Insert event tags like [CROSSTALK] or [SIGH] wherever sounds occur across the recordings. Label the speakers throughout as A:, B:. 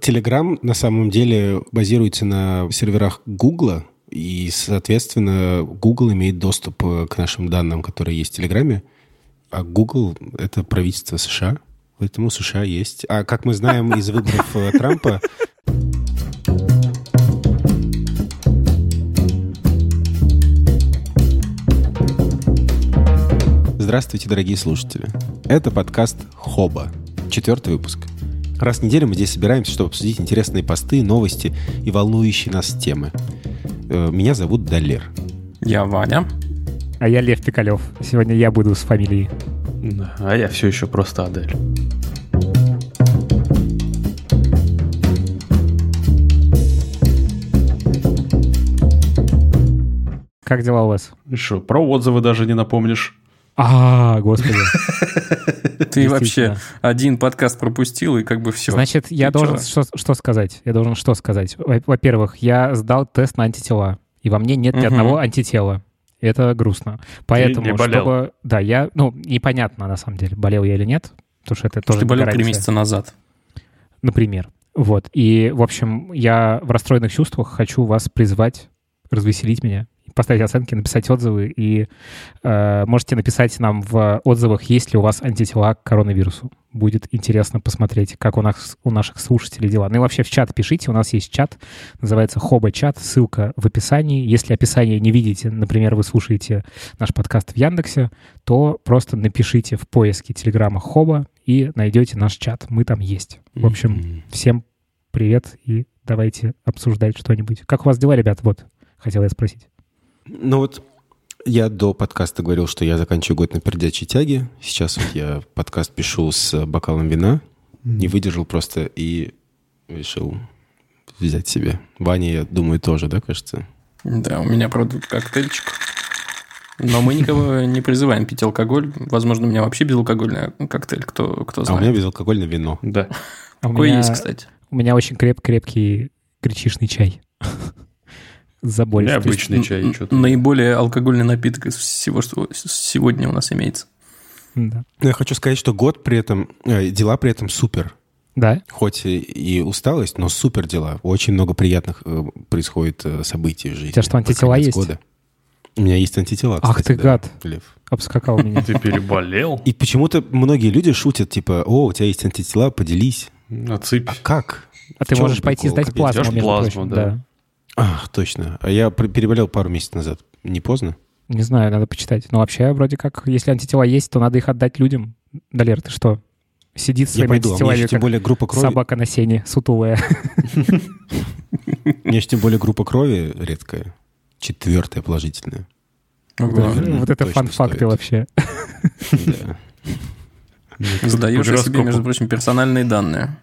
A: Telegram на самом деле базируется на серверах Google, и, соответственно, Google имеет доступ э, к нашим данным, которые есть в Телеграме. А Google — это правительство США, поэтому США есть. А как мы знаем из выборов э, Трампа, Здравствуйте, дорогие слушатели. Это подкаст «Хоба», четвертый выпуск. Раз в неделю мы здесь собираемся, чтобы обсудить интересные посты, новости и волнующие нас темы. Э, меня зовут Далер.
B: Я Ваня.
C: А я Лев Пикалев. Сегодня я буду с фамилией.
D: Да, а я все еще просто Адель.
C: Как дела у вас?
D: Что, про отзывы даже не напомнишь?
C: А, господи. [LAUGHS]
B: Ты вообще один подкаст пропустил, и как бы все.
C: Значит, я должен что, сказать? Я должен что сказать? Во-первых, я сдал тест на антитела, и во мне нет ни одного антитела. Это грустно. Поэтому, чтобы... Да, я... Ну, непонятно, на самом деле, болел я или нет, потому что это тоже
B: Ты болел три месяца назад.
C: Например. Вот. И, в общем, я в расстроенных чувствах хочу вас призвать развеселить меня, поставить оценки, написать отзывы. И э, можете написать нам в отзывах, есть ли у вас антитела к коронавирусу. Будет интересно посмотреть, как у, нас, у наших слушателей дела. Ну и вообще в чат пишите. У нас есть чат, называется Хоба-чат. Ссылка в описании. Если описание не видите, например, вы слушаете наш подкаст в Яндексе, то просто напишите в поиске Телеграма Хоба и найдете наш чат. Мы там есть. В общем, всем привет и давайте обсуждать что-нибудь. Как у вас дела, ребят? Вот, хотел я спросить.
A: Ну вот я до подкаста говорил, что я заканчиваю год на пердячей тяге. Сейчас вот я подкаст пишу с бокалом вина. Не выдержал просто и решил взять себе. Ваня, я думаю, тоже, да, кажется?
B: Да, у меня, правда, коктейльчик. Но мы никого не призываем пить алкоголь. Возможно, у меня вообще безалкогольный коктейль, кто, кто
A: А у
B: знает.
A: меня безалкогольное вино.
D: Да.
C: А у
B: Какой
C: меня-
B: есть, кстати.
C: У меня очень креп крепкий гречишный чай. Забористый.
D: Необычный
B: Н-
D: чай. что-то.
B: Наиболее алкогольный напиток из всего, что сегодня у нас имеется.
C: Да.
A: Но я хочу сказать, что год при этом, э, дела при этом супер.
C: Да?
A: Хоть и- усталость, но супер дела. Очень много приятных э, происходит э, событий в жизни.
C: У тебя что, антитела есть?
A: года. У меня есть антитела,
C: Ах
A: кстати,
C: ты
A: да,
C: гад.
A: Лев.
C: Обскакал меня. [LAUGHS]
D: Ты переболел?
A: И почему-то многие люди шутят, типа, о, у тебя есть антитела, поделись.
D: Отсыпь.
A: А как?
C: А ты можешь пойти сдать плазму,
D: плазму, да.
A: Ах, точно. А я переболел пару месяцев назад. Не поздно?
C: Не знаю, надо почитать. Но вообще, вроде как, если антитела есть, то надо их отдать людям. Далер, ты что? Сидит с
A: Я
C: своими
A: пойду. А
C: антителами,
A: тем более группа крови.
C: собака на сене, сутулая.
A: У меня тем более группа крови редкая. Четвертая положительная. Наверное,
C: Вот это фан-факты вообще.
A: Да.
B: Сдаешь о себе, между прочим, персональные данные.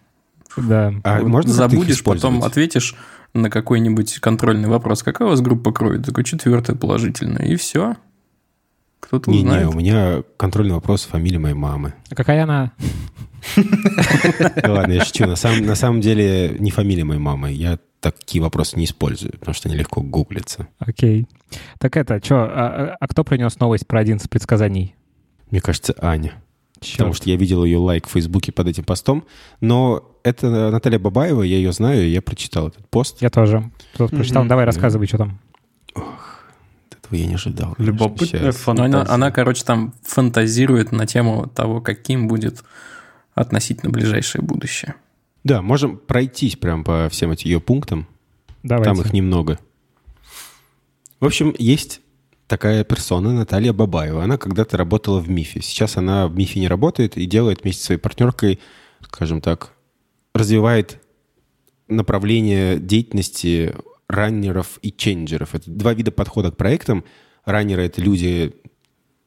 C: Да.
A: А можно
B: забудешь, потом ответишь на какой-нибудь контрольный вопрос. Какая у вас группа крови? Такой четвертая положительная. И все. Кто-то
A: Не-не,
B: узнает.
A: у меня контрольный вопрос фамилии моей мамы.
C: А какая она?
A: Да Ладно, я шучу. На самом, на самом деле не фамилия моей мамы. Я такие вопросы не использую, потому что они легко гуглятся.
C: Окей. Так это, что, а, а кто принес новость про один из предсказаний?
A: Мне кажется, Аня.
C: Чёрт.
A: Потому что я видел ее лайк в Фейсбуке под этим постом. Но это Наталья Бабаева, я ее знаю, и я прочитал этот пост.
C: Я тоже. Тут прочитал.
D: Мгм.
C: Давай, рассказывай, что там.
A: Этого я не ожидал.
D: Любопытная.
B: Но она,
D: фантазия.
B: она, короче, там фантазирует на тему того, каким будет относительно ближайшее будущее.
A: Да, можем пройтись прям по всем этим ее пунктам.
C: Давайте.
A: Там их немного. В общем, есть такая персона, Наталья Бабаева. Она когда-то работала в МИФе. Сейчас она в МИФе не работает и делает вместе со своей партнеркой, скажем так, развивает направление деятельности раннеров и ченджеров. Это два вида подхода к проектам. Раннеры — это люди,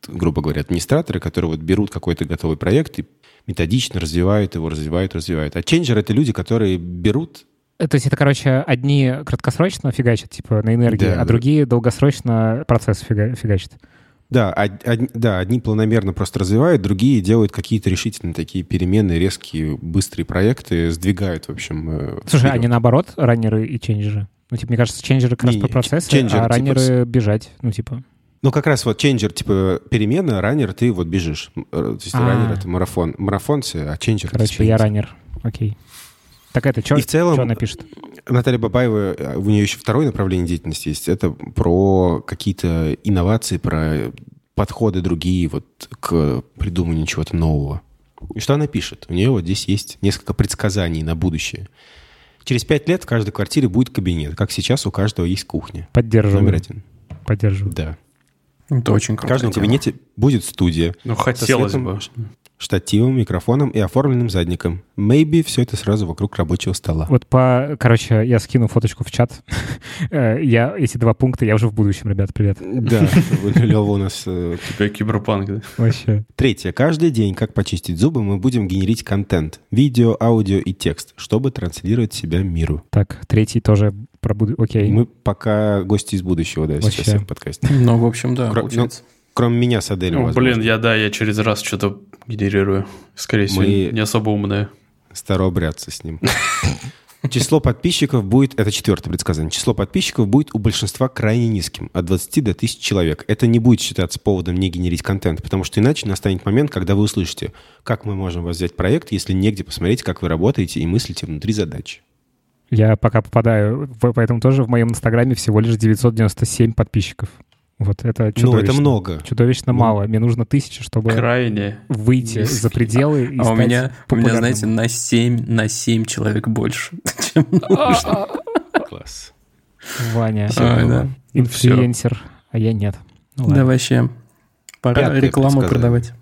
A: грубо говоря, администраторы, которые вот берут какой-то готовый проект и методично развивают его, развивают, развивают. А ченджеры — это люди, которые берут
C: То есть это, короче, одни краткосрочно фигачат, типа, на энергии,
A: Да,
C: а
A: да.
C: другие долгосрочно процесс фига- фигачат.
A: Да, од- од- да, одни планомерно просто развивают, другие делают какие-то решительные такие перемены, резкие, быстрые проекты, сдвигают, в общем. э,
C: Слушай,
A: вперед.
C: они наоборот, раннеры и ченджеры? Ну, типа, мне кажется, ченджеры как раз
A: Не,
C: по
A: не,
C: процессу, а
A: типа,
C: раннеры бежать. Ну, типа,
A: Ну, как раз вот ченджер, типа перемена, раннер, ты вот бежишь. Э, То есть
C: А.
A: раннер — это марафон. Марафонцы, а ченджер —
C: короче, я раннер. Окей. Так это, что
A: И в целом-
C: она пишет?
A: Наталья Бабаева, э, у нее еще второе направление деятельности есть. Это про какие-то инновации, про подходы другие вот к придумыванию чего-то нового. И что она пишет? У нее вот здесь есть несколько предсказаний на будущее. Через пять лет в каждой квартире будет кабинет, как сейчас у каждого есть кухня.
C: Поддерживаю.
A: Номер один.
C: Поддерживаю.
A: Да.
B: Это очень
A: В
B: круто.
A: каждом кабинете будет студия.
D: Ну, хотелось
A: светом,
D: бы.
A: Штативом, микрофоном и оформленным задником. Maybe все это сразу вокруг рабочего стола.
C: Вот по... Короче, я скину фоточку в чат. [LAUGHS] Я эти два пункта, я уже в будущем, ребят, привет.
A: Да, [LAUGHS] Лева у нас э,
D: тебя киберпанк, да?
C: Вообще.
A: Третье. Каждый день, как почистить зубы, мы будем генерить контент. Видео, аудио и текст, чтобы транслировать себя миру.
C: Так, третий тоже про. Окей.
A: Мы пока гости из будущего, да,
C: Вообще.
A: сейчас в подкасте.
B: Ну, в общем, да,
A: Кро-
B: получается.
A: Кроме меня с Аделем,
D: Ну, блин, я, да, я через раз что-то генерирую. Скорее всего,
A: Мы-
D: не особо умное.
A: Старообрядцы с ним. Число подписчиков будет, это четвертое предсказание, число подписчиков будет у большинства крайне низким, от 20 до 1000 человек. Это не будет считаться поводом не генерить контент, потому что иначе настанет момент, когда вы услышите, как мы можем вас взять проект, если негде посмотреть, как вы работаете и мыслите внутри задачи.
C: Я пока попадаю, поэтому тоже в моем инстаграме всего лишь 997 подписчиков. Вот это
A: Ну,
C: чудовищно.
A: это много.
C: Чудовищно
A: Ну.
C: мало. Мне нужно тысяча, чтобы
D: Крайне.
C: выйти
D: низкий.
C: за пределы и
B: А у
C: стать
B: меня, у меня, знаете, на 7, на 7 человек больше, [LAUGHS] чем нужно. [LAUGHS]
A: Класс.
C: Ваня,
A: было.
B: да.
C: инфлюенсер, а я нет. Ну,
B: Да вообще. Пора
A: Пятое
B: рекламу продавать.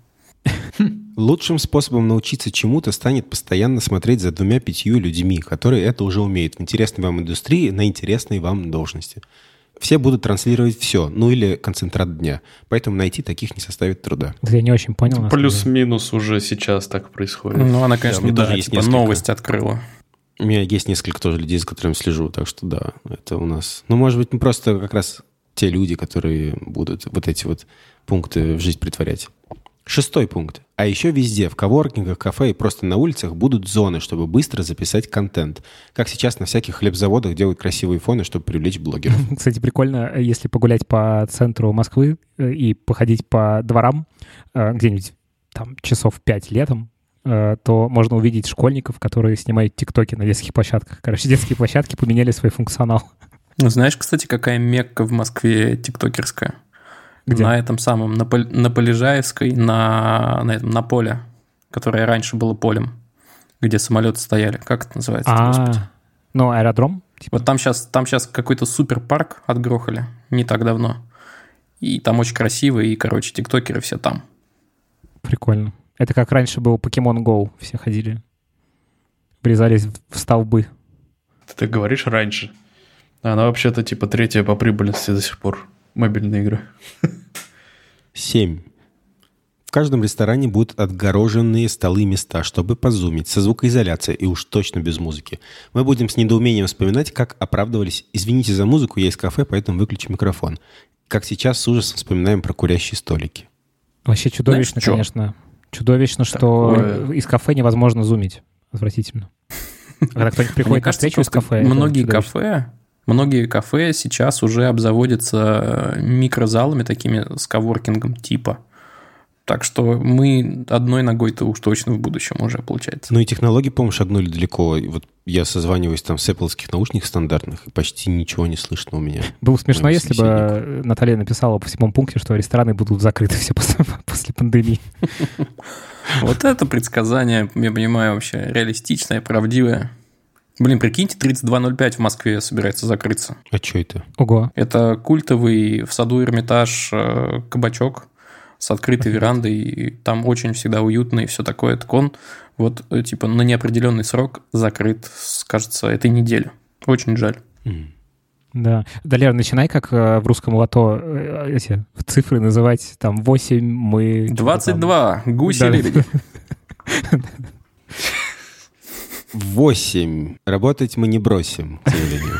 B: [LAUGHS]
A: Лучшим способом научиться чему-то станет постоянно смотреть за двумя-пятью людьми, которые это уже умеют в интересной вам индустрии, на интересной вам должности. Все будут транслировать все, ну или концентрат дня. Поэтому найти таких не составит труда.
C: Я не очень понял.
D: Плюс-минус уже сейчас так происходит.
B: Ну, она, конечно, да,
A: тоже есть
B: типа
A: несколько.
B: новость открыла.
A: У меня есть несколько тоже людей, с которыми слежу, так что да, это у нас... Ну, может быть, мы просто как раз те люди, которые будут вот эти вот пункты в жизнь притворять. Шестой пункт. А еще везде, в коворкингах, кафе и просто на улицах будут зоны, чтобы быстро записать контент. Как сейчас на всяких хлебзаводах делают красивые фоны, чтобы привлечь блогеров. [LAUGHS]
C: Кстати, прикольно, э, если погулять по центру Москвы э, и походить по дворам э, где-нибудь там часов пять летом, то можно увидеть школьников, которые снимают тиктоки на детских площадках. Короче, детские площадки поменяли свой функционал.
B: Ну, знаешь, кстати, какая мекка в Москве тиктокерская?
C: Где?
B: На этом самом, на, Пол- на Полежаевской, на, на, этом, на поле, которое раньше было полем, где самолеты стояли. Как это называется?
C: А, ну, аэродром? Типа,
B: Вот там сейчас, там сейчас какой-то суперпарк отгрохали не так давно. И там очень красиво, и, короче, тиктокеры все там.
C: прикольно. Это как раньше был Pokemon Go. Все ходили, врезались в- в столбы.
D: Ты так говоришь раньше. А Она вообще-то типа третья по прибыльности до сих пор. Мобильные игры.
A: Семь. В каждом ресторане будут отгороженные столы места, чтобы позумить, со звукоизоляцией и уж точно без музыки. Мы будем с недоумением вспоминать, как оправдывались «Извините за музыку, я из кафе, поэтому выключу микрофон». Как сейчас с ужасом вспоминаем про курящие столики.
C: Вообще чудовищно,
B: Знаешь, чё?
C: конечно. Чудовищно, что
D: Такое.
C: из кафе невозможно зумить. Отвратительно. [LAUGHS] Когда кто-нибудь приходит на встречу из кафе...
B: Многие кафе, многие кафе сейчас уже обзаводятся э, микрозалами такими с коворкингом типа. Так что мы одной ногой-то уж точно в будущем уже получается.
A: Ну и технологии, по-моему, шагнули далеко. И Вот я созваниваюсь там с Apple наушников стандартных, и почти ничего не слышно у меня.
C: Было бы смешно, если бы Наталья написала по седьмому пункте, что рестораны будут закрыты все после, [LAUGHS] после пандемии.
B: Вот это предсказание, я понимаю, вообще реалистичное, правдивое. Блин, прикиньте, 3205 в Москве собирается закрыться.
A: А что это?
C: Ого.
B: Это культовый в саду Эрмитаж э, кабачок с открытой верандой, и там очень всегда уютно и все такое. Так он вот, э, типа, на неопределенный срок закрыт, кажется, этой неделе. Очень жаль.
C: Да. Далер, начинай, как э, в русском лото эти цифры называть, там, 8 мы... Типа,
B: 22, гуси-лебеди. [LAUGHS]
A: Восемь. Работать мы не бросим, к сожалению.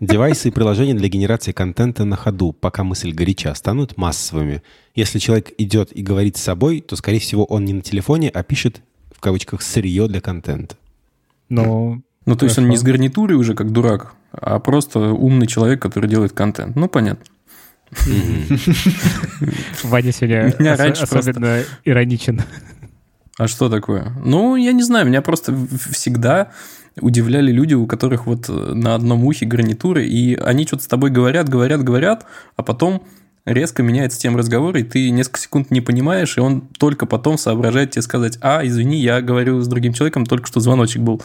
A: Девайсы и приложения для генерации контента на ходу, пока мысль горяча, станут массовыми. Если человек идет и говорит с собой, то, скорее всего, он не на телефоне, а пишет, в кавычках, сырье для контента.
C: Но...
B: Ну, то есть он не с гарнитурой уже, как дурак, а просто умный человек, который делает контент. Ну, понятно.
C: Ваня сегодня особенно ироничен.
B: А что такое? Ну, я не знаю, меня просто всегда удивляли люди, у которых вот на одном ухе гарнитуры, и они что-то с тобой говорят, говорят, говорят, а потом резко меняется тема разговора, и ты несколько секунд не понимаешь, и он только потом соображает тебе сказать, а, извини, я говорю с другим человеком, только что звоночек был.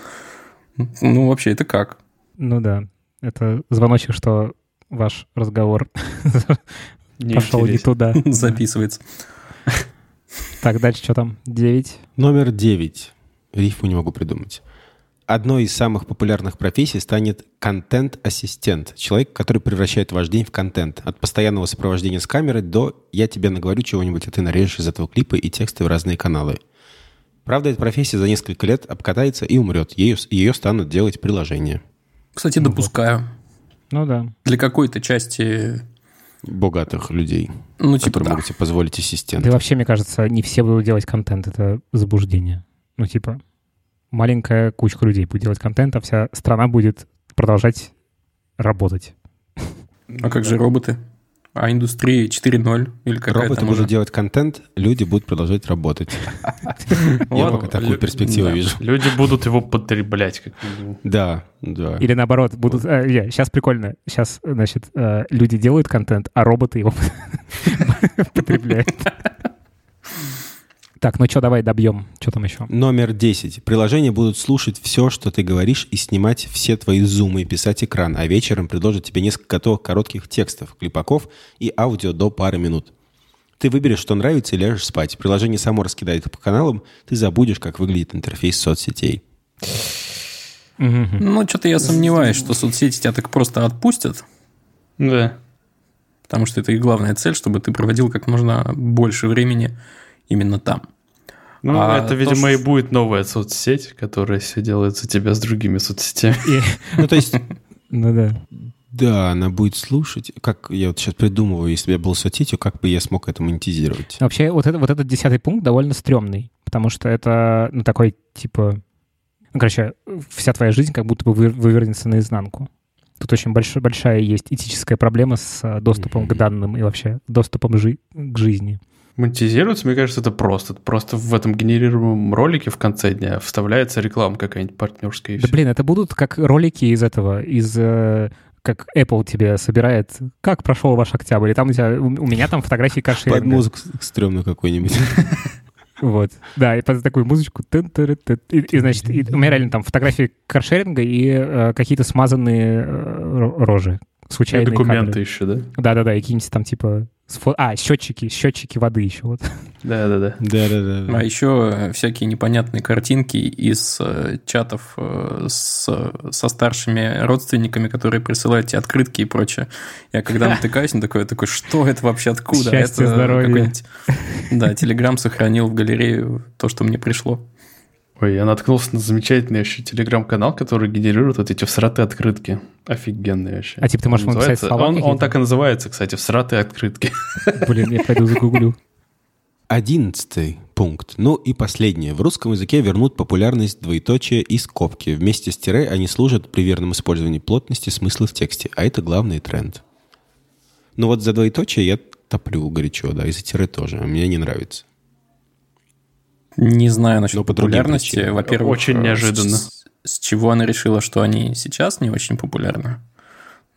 B: Ну, вообще, это как?
C: Ну да, это звоночек, что ваш разговор пошел [LAUGHS] не туда. [LAUGHS]
B: Записывается.
C: Так, дальше что там? Девять?
A: Номер девять. Рифму не могу придумать. Одной из самых популярных профессий станет контент-ассистент. Человек, который превращает ваш день в контент. От постоянного сопровождения с камерой до «я тебе наговорю чего-нибудь, а ты нарежешь из этого клипа и тексты в разные каналы». Правда, эта профессия за несколько лет обкатается и умрет. Ее, ее станут делать приложения.
B: Кстати, допускаю.
C: Ну да.
B: Для какой-то части
A: Богатых людей,
B: ну, типа,
A: которые
B: да.
A: могут себе позволить ассистента.
C: Да и вообще, мне кажется, не все будут делать контент. Это заблуждение. Ну, типа, маленькая кучка людей будет делать контент, а вся страна будет продолжать работать.
B: А как же роботы? А индустрия 4.0 или какая-то
A: Роботы будут
B: уже?
A: делать контент, люди будут продолжать работать. [LAUGHS] Я
B: Вот,
A: пока такую перспективу вижу.
D: Люди будут его потреблять, как.
A: Да, да.
C: Или наоборот, будут... сейчас прикольно. Сейчас, значит, э, люди делают контент, а роботы его [LAUGHS] потребляют. Так, ну что, давай добьем. Что там еще?
A: Номер 10. Приложения будут слушать все, что ты говоришь, и снимать все твои зумы, и писать экран, а вечером предложат тебе несколько коротких текстов, клипаков и аудио до пары минут. Ты выберешь, что нравится, и ляжешь спать. Приложение само раскидает их по каналам, ты забудешь, как выглядит интерфейс соцсетей.
B: Ну, что-то я сомневаюсь, что соцсети тебя так просто отпустят,
D: Да.
B: потому что это их главная цель, чтобы ты проводил как можно больше времени именно там.
D: Ну,
B: А
D: это,
B: то,
D: видимо,
B: что-
D: и будет новая соцсеть, которая все делает за тебя с другими соцсетями.
A: Ну, то есть,
C: Ну да.
A: да, она будет слушать. Как я вот сейчас придумываю, если бы я был соцсетью, как бы я смог это монетизировать?
C: Вообще, вот, это, вот этот десятый пункт довольно стрёмный, потому что это, ну, такой, типа... Ну, короче, вся твоя жизнь как будто бы вы- вывернется наизнанку. Тут очень большой, большая есть этическая проблема с э, доступом к данным и вообще доступом жи- к жизни.
D: Монетизируется, мне кажется, это просто. Просто в этом генерируемом ролике в конце дня вставляется реклама какая-нибудь партнерская. и
C: Да
D: всё.
C: блин, это будут как ролики из этого, из... э, как Apple тебе собирает, как прошел ваш октябрь, и там у тебя, у меня там фотографии
A: Под
C: каршеринга.
A: музыку стрёмную какую-нибудь. [LAUGHS]
C: Вот. Да, и под такую музычку. И, и, значит, и у меня реально там фотографии каршеринга и э, какие-то смазанные э, ро- рожи.
D: И
C: Случайные
D: документы
C: кадры.
D: еще, да?
C: Да-да-да, и какие-нибудь там типа... с фо- А, счетчики, счетчики воды еще вот.
D: Да-да-да.
A: Да-да-да.
B: А еще всякие непонятные картинки из э, чатов э, с, со старшими родственниками, которые присылают тебе открытки и прочее. Я когда [LAUGHS] натыкаюсь на такое, такой, что это вообще, откуда?
C: Счастье,
B: это
C: здоровье.
B: какой-нибудь- Да, Телеграм сохранил в галерею то, что мне пришло.
D: Ой, я наткнулся на замечательный вообще телеграм-канал, который генерирует вот эти всратые открытки. Офигенные вообще.
C: А типа ты можешь
D: Он
C: ему написать
D: называется-
C: слова
D: он, он так и называется, кстати, всратые открытки.
C: Блин, я пойду загуглю.
A: Одиннадцатый пункт. Ну и последнее. В русском языке вернут популярность двоеточия и скобки. Вместе с тире они служат при верном использовании плотности смысла в тексте. А это главный тренд. Ну вот за двоеточие я топлю горячо, да, и за тире тоже. А мне не нравится.
B: Не знаю насчет
A: другим
B: популярности. Во-первых,
D: Очень неожиданно.
B: С, с чего она решила, что они сейчас не очень популярны?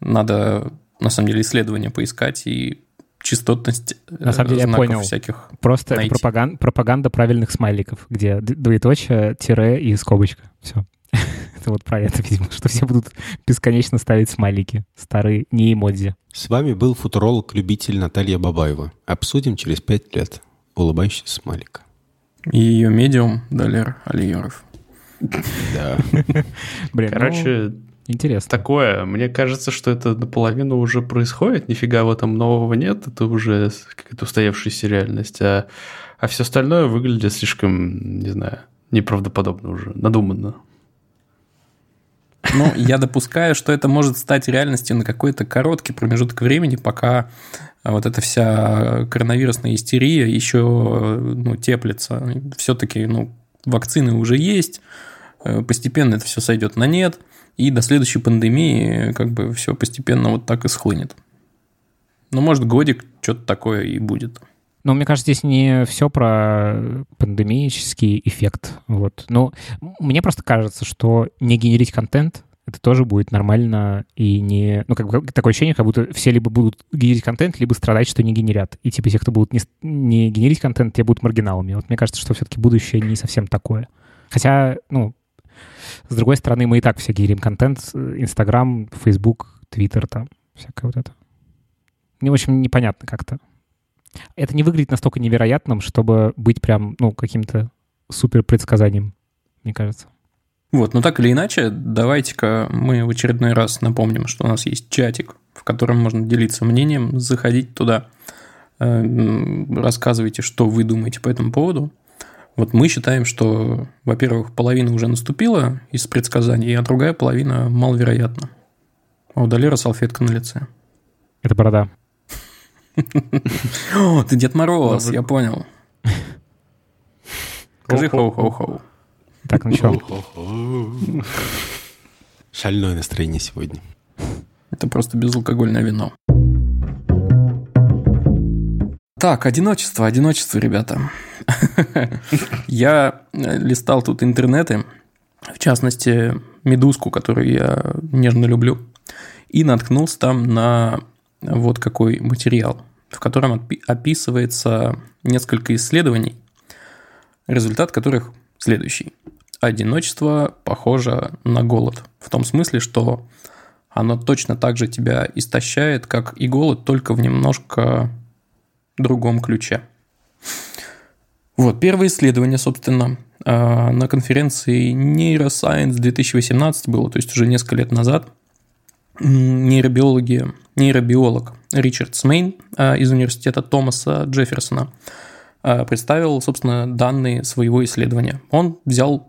B: Надо, на самом деле, исследования поискать и частотность э,
C: На самом деле я понял.
B: всяких.
C: Просто это
B: Найти.
C: пропаган- пропаганда правильных смайликов, где двоеточие, тире и скобочка. Все. [LAUGHS] Это вот про это, видимо, что все будут бесконечно ставить смайлики. Старые, не эмодзи.
A: С вами был футуролог-любитель Наталья Бабаева. Обсудим через пять лет. Улыбающийся смайлик.
B: И ее медиум Далер Алиеров.
A: Да. [LAUGHS]
C: Блин, ну,
D: Короче,
C: интересно.
D: такое. Мне кажется, что это наполовину уже происходит. Нифига в этом нового нет. Это уже какая-то устоявшаяся реальность. А, а все остальное выглядит слишком, не знаю, неправдоподобно уже, надуманно.
B: Ну, я допускаю, что это может стать реальностью на какой-то короткий промежуток времени, пока вот эта вся коронавирусная истерия еще ну, теплится. Все-таки ну, вакцины уже есть, э, постепенно это все сойдет на нет, и до следующей пандемии как бы все постепенно вот так и схлынет. Ну, может, годик что-то такое и будет.
C: Но мне кажется, здесь не все про пандемический эффект. Вот. Но мне просто кажется, что не генерить контент это тоже будет нормально и не... Ну, как бы такое ощущение, как будто все либо будут генерить контент, либо страдать, что не генерят. И типа те, кто будут не, не генерить контент, те будут маргиналами. Вот мне кажется, что все-таки будущее не совсем такое. Хотя, ну, с другой стороны, мы и так все генерим контент. Инстаграм, Фейсбук, Твиттер, там, всякое вот это. Мне, в общем, непонятно как-то. Это не выглядит настолько невероятным, чтобы быть прям, ну, каким-то супер предсказанием, мне кажется.
B: Вот, но так или иначе, давайте-ка мы в очередной раз напомним, что у нас есть чатик, в котором можно делиться мнением, заходить туда, э, рассказывайте, что вы думаете по этому поводу. Вот мы считаем, что, во-первых, половина уже наступила из предсказаний, а другая половина маловероятна. А у Далера салфетка на лице.
C: Это борода. [LAUGHS]
B: О, ты Дед Мороз, я понял. [LAUGHS] Скажи хоу-хоу-хоу.
C: Так, ну что?
A: Шальное настроение сегодня.
B: Это просто безалкогольное вино. Так, одиночество, одиночество, ребята. [LAUGHS] Я листал тут интернеты, в частности, медузку, которую я нежно люблю, и наткнулся там на вот какой материал, в котором описывается несколько исследований, результат которых следующий. Одиночество похоже на голод. В том смысле, что оно точно так же тебя истощает, как и голод, только в немножко другом ключе. Вот, первое исследование, собственно, а, на конференции Neuroscience 2018 было, то есть уже несколько лет назад. Нейробиологи, нейробиолог Ричард Смейн а, из университета Томаса Джефферсона а, представил, собственно, данные своего исследования. Он взял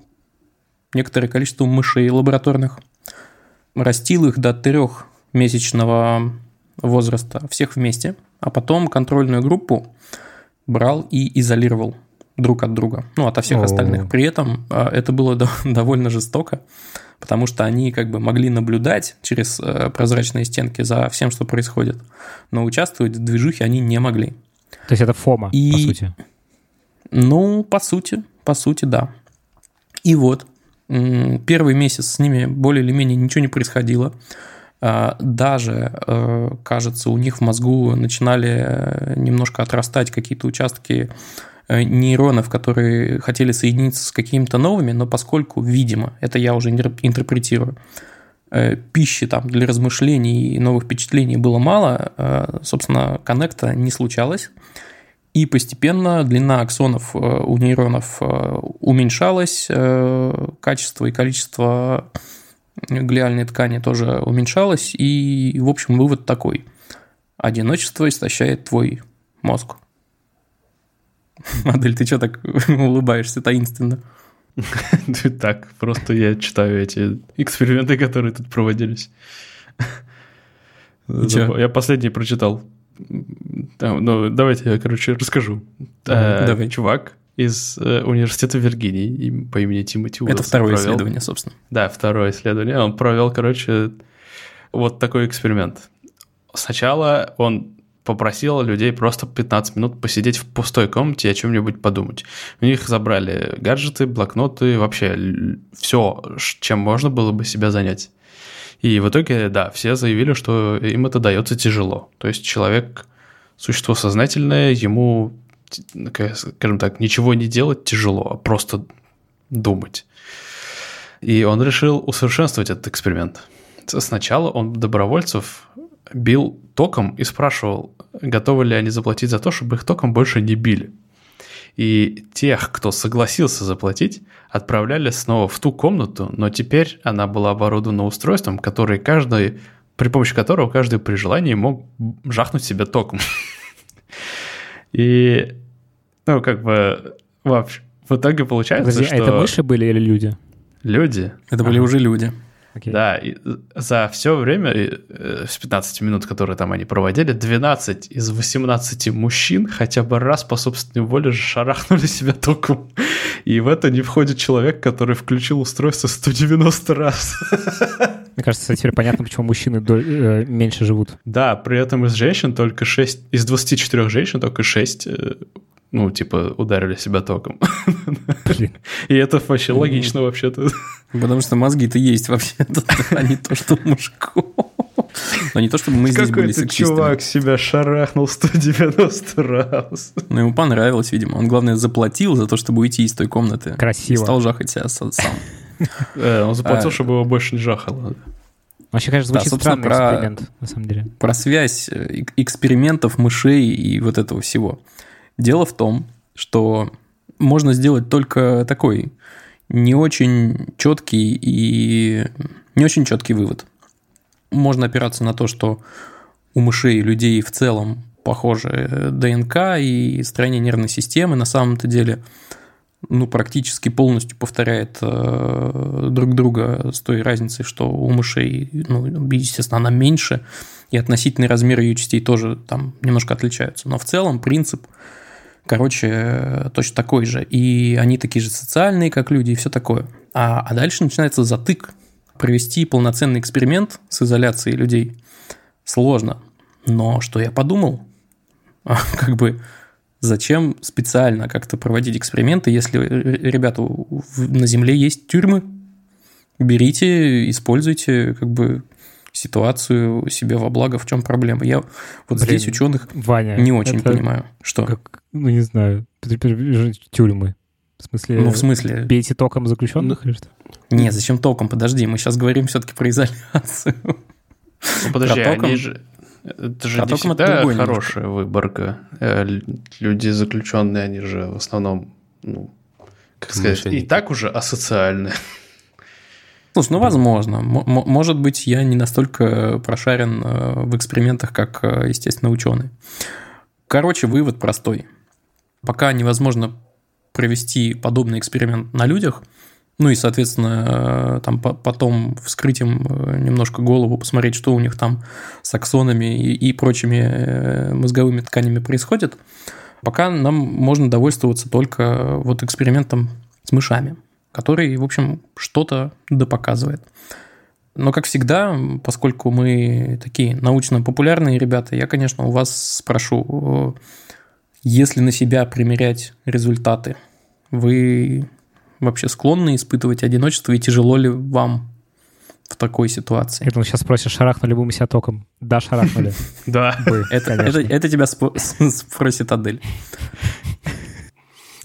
B: некоторое количество мышей лабораторных, растил их до трехмесячного возраста всех вместе, а потом контрольную группу брал и изолировал друг от друга, ну, ото всех О. остальных. При этом а, это было [LAUGHS] довольно жестоко, потому что они как бы могли наблюдать через э, прозрачные стенки за всем, что происходит, но участвовать в движухе они не могли.
C: То есть это фома, и... по сути?
B: Ну, по сути, по сути, да. И вот, первый месяц с ними более или менее ничего не происходило. А, даже, э, кажется, у них в мозгу начинали э, немножко отрастать какие-то участки э, нейронов, которые хотели соединиться с какими-то новыми, но поскольку, видимо, это я уже интерпретирую, пищи там для размышлений и новых впечатлений было мало, собственно, коннекта не случалось. И постепенно длина аксонов у нейронов уменьшалась, качество и количество глиальной ткани тоже уменьшалось, и, в общем, вывод такой. Одиночество истощает твой мозг. Модель, ты что так [LAUGHS] улыбаешься таинственно? [LAUGHS]
D: Так, просто я читаю эти эксперименты, которые тут проводились. Я последний прочитал. Ну, давайте я, короче, расскажу. Давай. Чувак из э, университета Виргинии по имени Тимоти
B: Уилсон. Это второе провел, исследование, собственно.
D: Да, второе исследование. Он провел, короче, вот такой эксперимент. Сначала он попросил людей просто 15 минут посидеть в пустой комнате и о чем-нибудь подумать. У них забрали гаджеты, блокноты, вообще все, чем можно было бы себя занять. И в итоге, да, все заявили, что им это дается тяжело. То есть человек существо сознательное, ему скажем так, ничего не делать тяжело, а просто думать. И он решил усовершенствовать этот эксперимент. Сначала он добровольцев бил током и спрашивал, готовы ли они заплатить за то, чтобы их током больше не били. И тех, кто согласился заплатить, отправляли снова в ту комнату, но теперь она была оборудована устройством, который каждый, при помощи которого каждый при желании мог жахнуть себя током. [LAUGHS] И ну, как бы, вообще, в итоге получается,
C: Подожди,
D: что...
C: а это мыши были или люди?
D: Люди.
B: Это были уже люди.
C: Окей.
D: Да, и за все время, э, с 15 минут, которые там они проводили, 12 из 18 мужчин хотя бы раз по собственной воле же шарахнули себя током. И в это не входит человек, который включил устройство 190 раз.
C: Мне кажется, теперь понятно, почему мужчины э, меньше живут.
D: Да, при этом из женщин только 6, из 24 женщин только 6, ну, типа, ударили себя током.
C: Блин.
D: И это вообще логично вообще-то.
B: Потому что мозги-то есть вообще-то, [LAUGHS] а не то, что мужиков. Но не то, чтобы мы здесь были
D: Какой-то
B: сексистами.
D: чувак себя шарахнул 190 раз.
B: Но ему понравилось, видимо. Он, главное, заплатил за то, чтобы уйти из той комнаты. И
C: Красиво.
B: стал жахать себя сам.
D: Э, Он заплатил,
B: А.
D: чтобы его больше не жахало.
C: Вообще, конечно, звучит странный
B: про-
C: эксперимент, на самом деле.
B: Про связь э, эк- экспериментов, мышей и вот этого всего. Дело в том, что можно сделать только такой не очень четкий и не очень четкий вывод. Можно опираться на то, что у мышей и людей в целом похоже ДНК и строение нервной системы на самом-то деле ну, практически полностью повторяет э, друг друга с той разницей, что у мышей, ну, естественно, она меньше, и относительный размер ее частей тоже там немножко отличаются. Но в целом принцип, короче, точно такой же. И они такие же социальные, как люди, и все такое. А, а дальше начинается затык. Провести полноценный эксперимент с изоляцией людей сложно. Но что я подумал? [LAUGHS] Как бы зачем специально как-то проводить эксперименты, если, э, ребята, у- в- на Земле есть тюрьмы? Берите, используйте как бы ситуацию себе во благо, в чем проблема. Я вот
C: Блин,
B: здесь ученых
C: Ваня.
B: не очень
C: это
B: понимаю, что.
C: как- ну, не знаю. Тюрьмы. В смысле,
B: Ну, в смысле,
C: бейте током заключенных или что?
B: нет, зачем током? Подожди, мы сейчас говорим все-таки про изоляцию.
D: Ну, подожди,
B: Про током-
D: они же... Это же
B: Про
D: не всегда хорошая выборка. Э, Люди заключенные, они же в основном, ну, как сказать,
A: Мошенники.
D: и так уже асоциальны.
B: Слушай, ну, возможно. М- может быть, я не настолько прошарен э, в экспериментах, как, э, естественно, ученый. Короче, вывод простой. Пока невозможно провести подобный эксперимент на людях, ну и, соответственно, э, там по- потом вскрыть им э, немножко голову, посмотреть, что у них там с аксонами и, и прочими э, мозговыми тканями происходит, пока нам можно довольствоваться только вот экспериментом с мышами, который, в общем, что-то допоказывает. Но, как всегда, поскольку мы такие научно-популярные ребята, я, конечно, у вас спрошу, если на себя примерять результаты, вы вообще склонны испытывать одиночество и тяжело ли вам в такой ситуации?
C: Я думал, сейчас спросишь, шарахнули бы мы себя током. Да, шарахнули. [LAUGHS]
D: Да.
B: Это, тебя [LAUGHS] спросит Адель.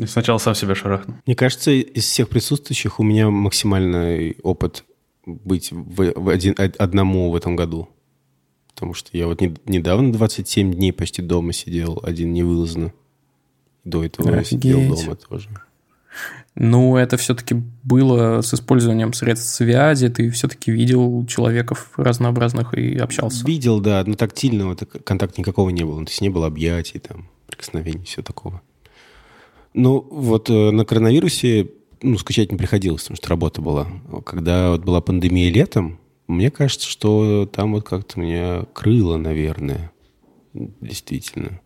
D: Сначала сам себя шарахнул.
A: Мне кажется, из всех присутствующих у меня максимальный опыт быть в, в один, од- одному в этом году. Потому что я вот не- недавно 27 дней почти дома сидел, один невылазно. До этого я сидел
B: Офигеть.
A: дома тоже.
B: Ну, это все-таки было с использованием средств связи, ты все-таки видел человеков разнообразных и общался.
A: Видел, да, но тактильного так- контакта никакого не было. То есть не было объятий, там, прикосновений, все такого. Ну, вот э, на коронавирусе ну, скучать не приходилось, потому что работа была. Когда вот была пандемия летом, мне кажется, что там вот как-то меня крыло, наверное. Действительно.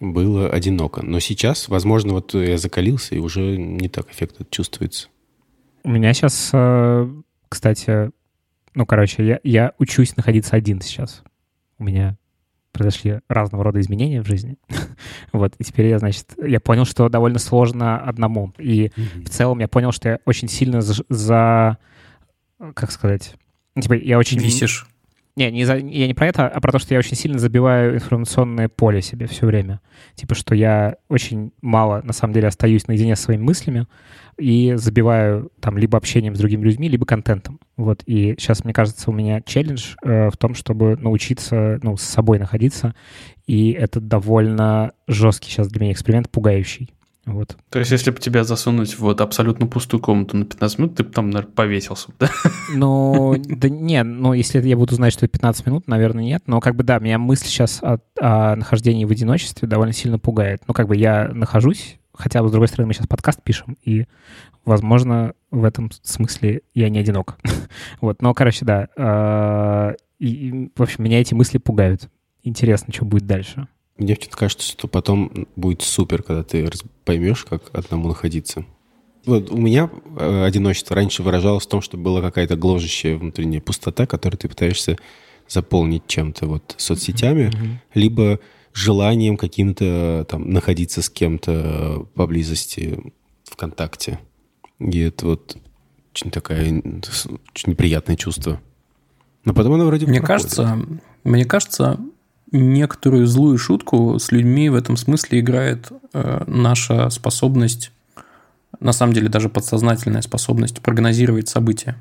A: Было одиноко. Но сейчас, возможно, вот я закалился, и уже не так эффект чувствуется.
C: У меня сейчас, кстати, ну, короче, я, я учусь находиться один сейчас. У меня произошли разного рода изменения в жизни. [LAUGHS] вот, и теперь я, значит, я понял, что довольно сложно одному. И в целом я понял, что я очень сильно за... за- как сказать? Ну, Типа, я очень...
B: Висишь.
C: Не, не за, я не про это, а про то, что я очень сильно забиваю информационное поле себе все время. Типа, что я очень мало, на самом деле, остаюсь наедине со своими мыслями и забиваю там либо общением с другими людьми, либо контентом. Вот, и сейчас, мне кажется, у меня челлендж э, в том, чтобы научиться, ну, с собой находиться, и это довольно жесткий сейчас для меня эксперимент, пугающий. Вот.
D: То есть, если бы тебя засунуть в вот абсолютно пустую комнату на 15 минут, ты бы там, наверное, повесился, да? [LAUGHS]
C: Ну, да не, ну, если я буду знать, что это 15 минут, наверное, нет. Но как бы да, меня мысль сейчас о, о нахождении в одиночестве довольно сильно пугает. Ну, как бы я нахожусь хотя бы, с другой стороны, мы сейчас подкаст пишем, и, возможно, в этом смысле я не одинок. [LAUGHS] вот, но, короче, да. Э, и, в общем, меня эти мысли пугают. Интересно, что будет дальше.
A: Мне почему-то кажется, что потом будет супер, когда ты поймешь, как одному находиться. Вот у меня э, одиночество раньше выражалось в том, что была какая-то гложущая внутренняя пустота, которую ты пытаешься заполнить чем-то, вот соцсетями, mm-hmm. либо желанием каким-то там находиться с кем-то поблизости ВКонтакте. И это вот очень такая очень неприятное чувство. Но потом оно вроде
B: Мне проходит. кажется, мне кажется, некоторую злую шутку с людьми в этом смысле играет э, наша способность, на самом деле даже подсознательная способность прогнозировать события.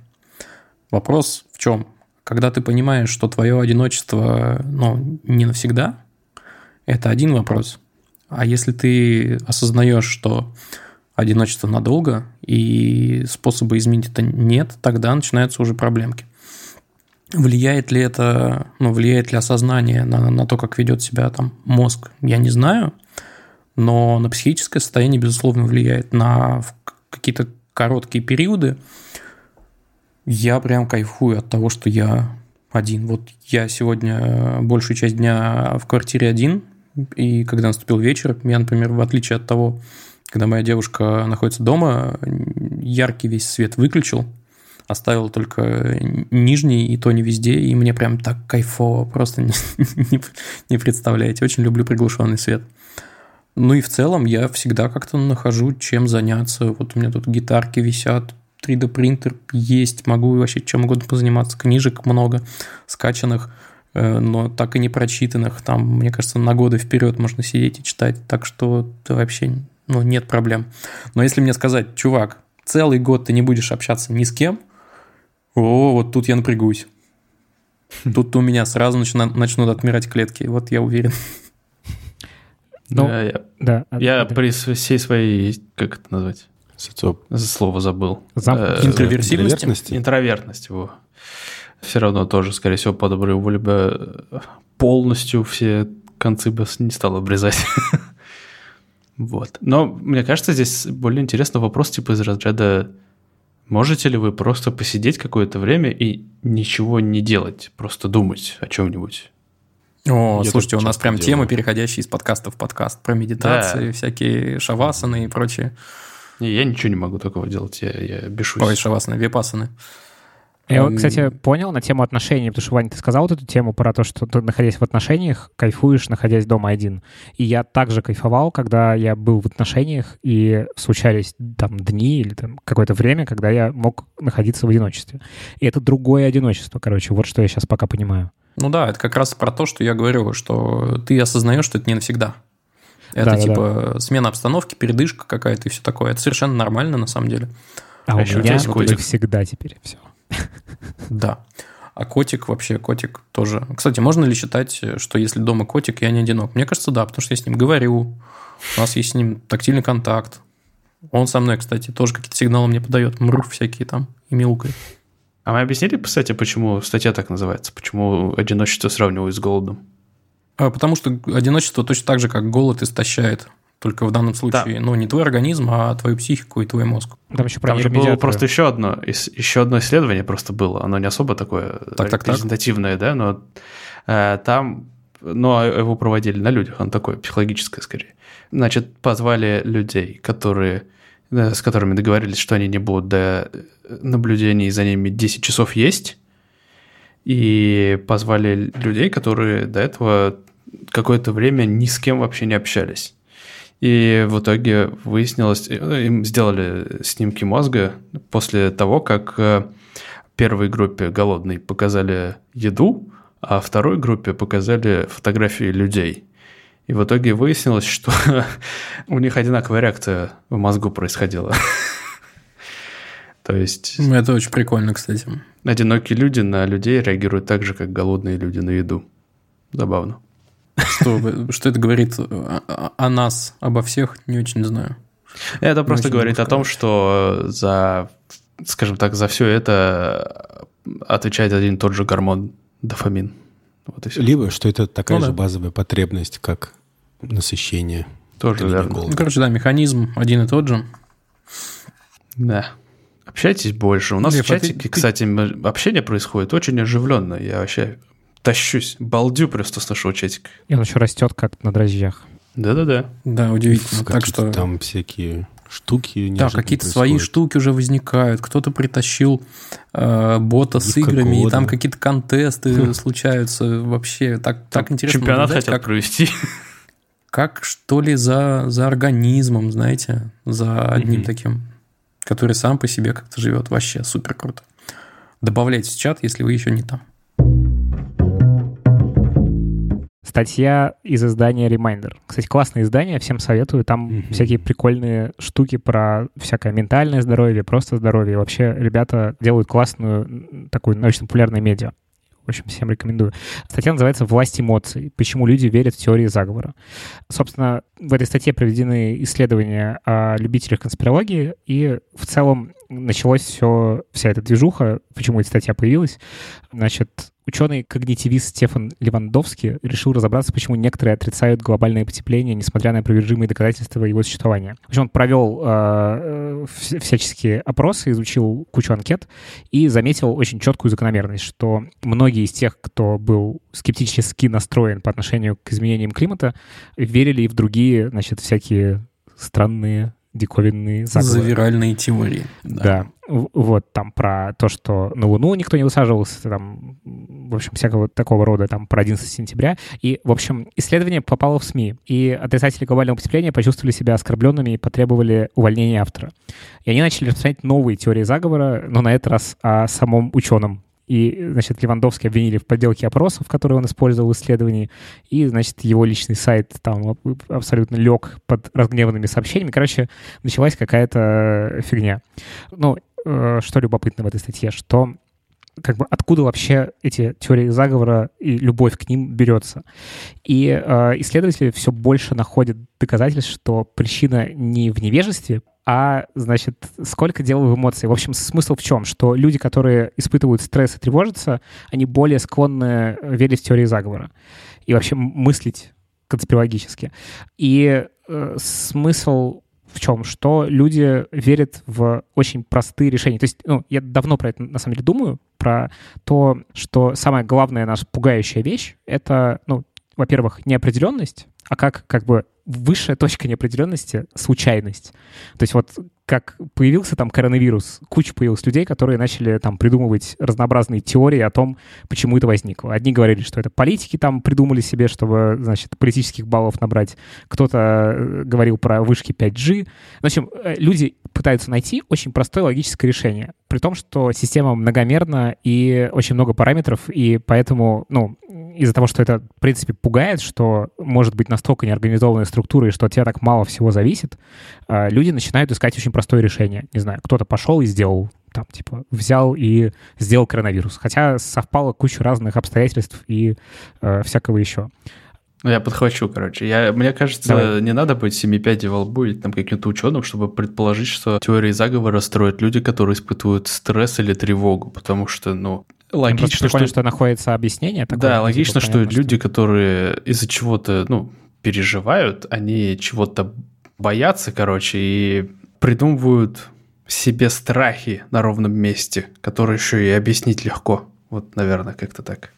B: Вопрос в чем? Когда ты понимаешь, что твое одиночество ну, не навсегда, это один вопрос. А если ты осознаешь, что одиночество надолго, и способа изменить это нет, тогда начинаются уже проблемки. Влияет ли это, ну, влияет ли осознание на, на то, как ведет себя там мозг, я не знаю, но на психическое состояние, безусловно, влияет. На какие-то короткие периоды я прям кайфую от того, что я один. Вот я сегодня большую часть дня в квартире один, и когда наступил вечер, я, например, в отличие от того, когда моя девушка находится дома, яркий весь свет выключил, оставил только нижний, и то не везде, и мне прям так кайфово, просто [LAUGHS] не, не, не представляете. Очень люблю приглушенный свет. Ну и в целом я всегда как-то нахожу, чем заняться. Вот у меня тут гитарки висят, 3D принтер есть, могу вообще чем угодно позаниматься. Книжек много скачанных, э, но так и не прочитанных. Там, мне кажется, на годы вперед можно сидеть и читать. Так что вообще ну, нет проблем. Но если мне сказать, чувак, целый год ты не будешь общаться ни с кем – о, вот тут я напрягусь. Тут у меня сразу начнут, начнут отмирать клетки, вот я уверен.
D: Ну, да, я, да, я да. при всей своей, как это назвать? Социоп. Слово забыл.
B: Зам... Э, интроверсивности?
D: Интровертность его. Все равно тоже, скорее всего, по доброй воле бы полностью все концы бы не стал обрезать. [LAUGHS] вот. Но мне кажется, здесь более интересный вопрос типа из разряда Можете ли вы просто посидеть какое-то время и ничего не делать, просто думать о чем-нибудь?
B: О, Я слушайте, у нас прям делаю. темы, переходящие из подкаста в подкаст, про медитации, да. всякие шавасаны и прочее.
D: Не, я ничего не могу такого делать, я, я бешусь.
B: Ой, шавасаны, випасаны.
C: Я, кстати, понял на тему отношений, потому что, Ваня, ты сказал вот эту тему про то, что ты, находясь в отношениях, кайфуешь, находясь дома один. И я также кайфовал, когда я был в отношениях, и случались там дни или там какое-то время, когда я мог находиться в одиночестве. И это другое одиночество, короче, вот что я сейчас пока понимаю.
B: Ну да, это как раз про то, что я говорю, что ты осознаешь, что это не навсегда. Это да, типа да. смена обстановки, передышка какая-то и все такое. Это совершенно нормально на самом деле.
C: А, а у меня это всегда теперь все.
B: Да. А котик вообще, котик тоже. Кстати, можно ли считать, что если дома котик, я не одинок? Мне кажется, да, потому что я с ним говорю, у нас есть с ним тактильный контакт. Он со мной, кстати, тоже какие-то сигналы мне подает, мрур всякие там и мяукает.
D: А мы объяснили, кстати, почему статья так называется? Почему одиночество сравнивают с голодом?
B: А, потому что одиночество точно так же, как голод истощает. Только в данном случае, да. ну, не твой организм, а твою психику и твой мозг.
D: Там еще Там же было просто еще одно, еще одно исследование просто было. Оно не особо такое так, так, репрезентативное, так. да, но э, там, но а его проводили на людях, оно такое психологическое скорее. Значит, позвали людей, которые с которыми договорились, что они не будут до наблюдений за ними 10 часов есть, и позвали людей, которые до этого какое-то время ни с кем вообще не общались. И в итоге выяснилось, э, им сделали снимки мозга после того, как э, первой группе голодной показали еду, а второй группе показали фотографии людей. И в итоге выяснилось, что [LAUGHS] у них одинаковая реакция в мозгу происходила. [LAUGHS] То есть...
B: Ну, это очень прикольно, кстати.
D: Одинокие люди на людей реагируют так же, как голодные люди на еду. Забавно.
B: Что, что это говорит о, о нас, обо всех, не очень знаю.
D: Это просто говорит о том, что за, скажем так, за все это отвечает один и тот же гормон дофамин.
A: Вот и все. Либо что это такая ну, же да. базовая потребность, как насыщение.
D: Тоже верно.
B: Ну, короче, да, механизм один и тот же.
D: Да. Общайтесь больше. У нас
B: Лев,
D: в чатике,
B: ты-
D: кстати, общение происходит очень оживленно. Я вообще тащусь, балдю просто с нашего чатика.
C: И он еще растет как на дрожжах.
D: Да-да-да.
B: Да, удивительно. Так что...
A: Там всякие штуки
B: Да, какие-то свои штуки уже возникают. Кто-то притащил э, бота с
A: Гифка
B: играми, и там какие-то контесты случаются. Вообще, так, так интересно
D: Чемпионат хотят
B: как,
D: провести.
B: как что ли за, за организмом, знаете, за одним
D: Мгм.
B: таким, который сам по себе как-то живет. Вообще супер круто. Добавляйте в чат, если вы еще не там.
C: Статья из издания Reminder. Кстати, классное издание, всем советую. Там
A: Мгм.
C: всякие прикольные штуки про всякое ментальное здоровье, просто здоровье. Вообще, ребята делают классную такую научно-популярную медиа. В общем, всем рекомендую. Статья называется «Власть эмоций. Почему люди верят в теории заговора». Собственно, в этой статье проведены исследования о любителях конспирологии, и в целом началось все, вся эта движуха, почему эта статья появилась. Значит, ученый-когнитивист Стефан Левандовский решил разобраться, почему некоторые отрицают глобальное потепление, несмотря на опровержимые доказательства его существования. В общем, он провел э, э, вс- всяческие опросы, изучил кучу анкет и заметил очень четкую закономерность, что многие из тех, кто был скептически настроен по отношению к изменениям климата, верили и в другие, значит, всякие странные диковинные заговоры.
B: Завиральные теории.
C: Да. В- Вот там про то, что на Луну никто не высаживался, там, в общем, всякого такого рода, там, про 11 сентября. И, в общем, исследование попало в СМИ, и отрицатели глобального потепления почувствовали себя оскорбленными и потребовали увольнения автора. И они начали распространять новые теории заговора, но на этот раз о самом ученом. И, значит, Левандовский обвинили в подделке опросов, которые он использовал в исследовании, и, значит, его личный сайт там аб- абсолютно лег под разгневанными сообщениями. Короче, началась какая-то фигня. Ну, что любопытно в этой статье, что как бы откуда вообще эти теории заговора и любовь к ним берется. И э, исследователи все больше находят доказательств, что причина не в невежестве, а, значит, сколько дело в эмоции. В общем, смысл в чем? Что люди, которые испытывают стресс и тревожатся, они более склонны верить в теории заговора и вообще мыслить конспирологически. И э, смысл в чем? Что люди верят в очень простые решения. То есть, ну, я давно про это на самом деле думаю, про то, что самая главная наша пугающая вещь — это, ну, во-первых, неопределенность, а как, как бы высшая точка неопределенности — случайность. То есть вот как появился там коронавирус, куча появилась людей, которые начали там придумывать разнообразные теории о том, почему это возникло. Одни говорили, что это политики там придумали себе, чтобы, значит, политических баллов набрать. Кто-то э, говорил про вышки 5G. В общем, э, люди пытаются найти очень простое логическое решение, при том, что система многомерна и очень много параметров, и поэтому, ну, из-за того, что это, в принципе, пугает, что может быть настолько неорганизованная структура, и что от тебя так мало всего зависит, э, люди начинают искать очень простое решение. Не знаю, кто-то пошел и сделал там, типа, взял и сделал коронавирус. Хотя совпало куча разных обстоятельств и э, всякого еще.
D: Ну, я подхвачу, короче. Я, мне кажется,
C: Давай.
D: не надо быть семи пядей во лбу или там каким-то ученым, чтобы предположить, что теории заговора строят люди, которые испытывают стресс или тревогу, потому что, ну,
C: Просто
D: логично,
C: прикольно,
D: что...
C: что находится объяснение. такое,
D: Да,
C: типа,
D: логично, что
C: понятно,
D: люди, которые из-за чего-то, ну, переживают, они чего-то боятся, короче, и придумывают себе страхи на ровном месте, которые еще и объяснить легко. Вот, наверное, как-то так.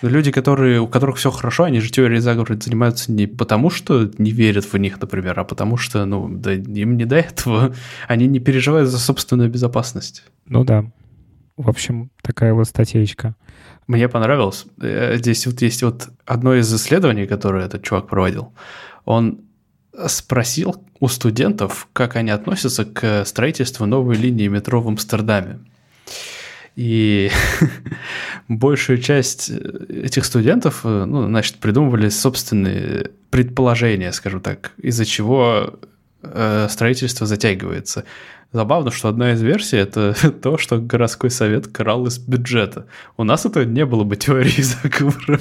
D: Но люди, которые, у которых все хорошо, они же теорией заговора занимаются не потому, что не верят в них, например, а потому что, ну, да, им не до этого. [LAUGHS] Они не переживают за собственную безопасность.
C: Ну да. В общем, такая вот статейка.
D: Мне понравилось. Э, Здесь вот есть вот одно из исследований, которое этот чувак проводил. Он спросил у студентов, как они относятся к строительству новой линии метро в Амстердаме. И [LAUGHS] большую часть этих студентов, э, ну, значит, придумывали собственные предположения, скажем так, из-за чего э, строительство затягивается. Забавно, что одна из версий это [LAUGHS] то, что городской совет крал из бюджета. У нас это не было бы теории [LAUGHS] заговора.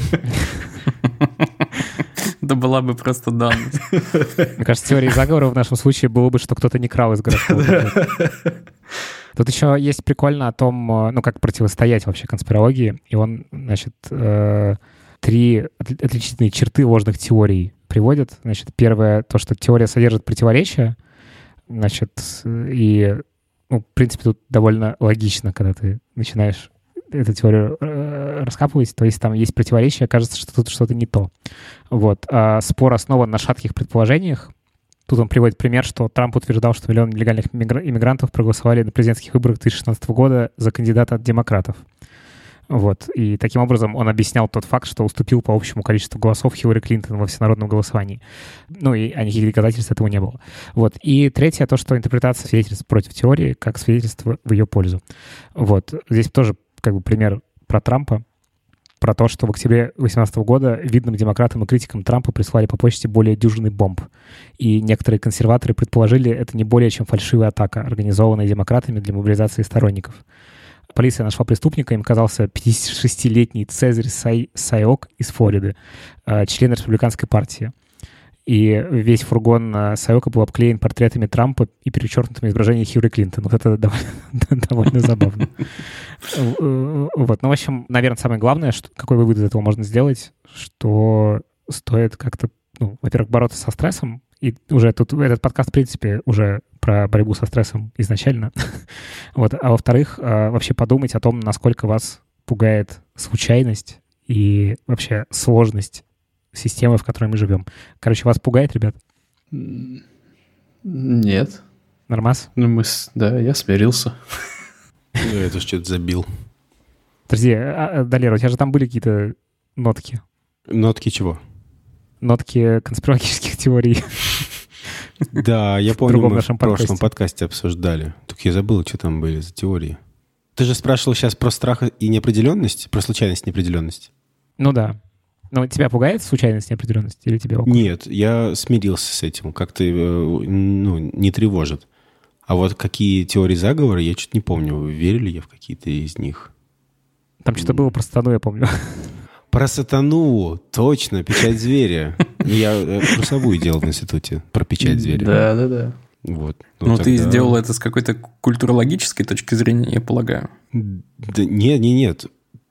B: Да была бы просто данность.
C: Мне кажется, теорией заговора в нашем случае было бы, что кто-то не крал из городского бюджета. Тут еще есть прикольно о том, э, ну, как противостоять вообще конспирологии. И он, значит, э, три отличительные черты ложных теорий приводит. Значит, первое, то, что теория содержит противоречия, значит, и, ну, в принципе, тут довольно логично, когда ты начинаешь эту теорию э, раскапывать, то есть там есть противоречия, кажется, что тут что-то не то. Вот. А спор основан на шатких предположениях. Тут он приводит пример, что Трамп утверждал, что миллион нелегальных иммигрантов проголосовали на президентских выборах 2016 года за кандидата от демократов. Вот. И таким образом он объяснял тот факт, что уступил по общему количеству голосов Хиллари Клинтон во всенародном голосовании. Ну и а никаких доказательств этого не было. Вот. И третье, то, что интерпретация свидетельств против теории как свидетельство в ее пользу. Вот. Здесь тоже как бы пример про Трампа, про то, что в октябре 2018 года видным демократам и критикам Трампа прислали по почте более дюжины бомб. И некоторые консерваторы предположили, это не более чем фальшивая атака, организованная демократами для мобилизации сторонников. Полиция нашла преступника, им казался 56-летний Цезарь Сай, Сайок из Флориды, э, член республиканской партии. И весь фургон э, Сайока был обклеен портретами Трампа и перечеркнутым изображением Хиллари Клинтон. Вот это [LAUGHS] довольно, довольно забавно. Э, вот. Ну, в общем, наверное, самое главное, что, какой вывод из этого можно сделать, что стоит как-то, ну, во-первых, бороться со стрессом, и уже тут этот подкаст, в принципе, уже про борьбу со стрессом изначально. [LAUGHS] вот. А во-вторых, а, вообще подумать о том, насколько вас пугает случайность и вообще сложность системы, в которой мы живем. Короче, вас пугает, ребят?
D: Нет.
C: Нормас?
D: Ну, мы, да, я смирился.
A: Я это что-то забил.
C: Подожди, а, а, Далера, у тебя же там были какие-то нотки?
A: Нотки чего?
C: Нотки конспирологических [LAUGHS] теорий. [LAUGHS]
A: Да, я помню, мы в прошлом подкасте обсуждали. Только я забыл, что там были за теории. Ты же спрашивал сейчас про страх и неопределенность, про случайность и неопределенность.
C: Ну да. Но тебя пугает случайность неопределенность или тебя ок?
A: Нет, я смирился с этим, как-то э, ну, не тревожит. А вот какие теории заговора, я что-то не помню, верили я в какие-то из них.
C: Там что-то было про сатану, я помню. [LAUGHS]
A: Про сатану, точно, печать зверя. Я э, курсовую делал в институте про печать зверя.
D: Да, да, да.
A: Вот.
B: Ну, тогда... ты сделал это с какой-то культурологической точки зрения, я полагаю.
A: Да, нет, нет, нет.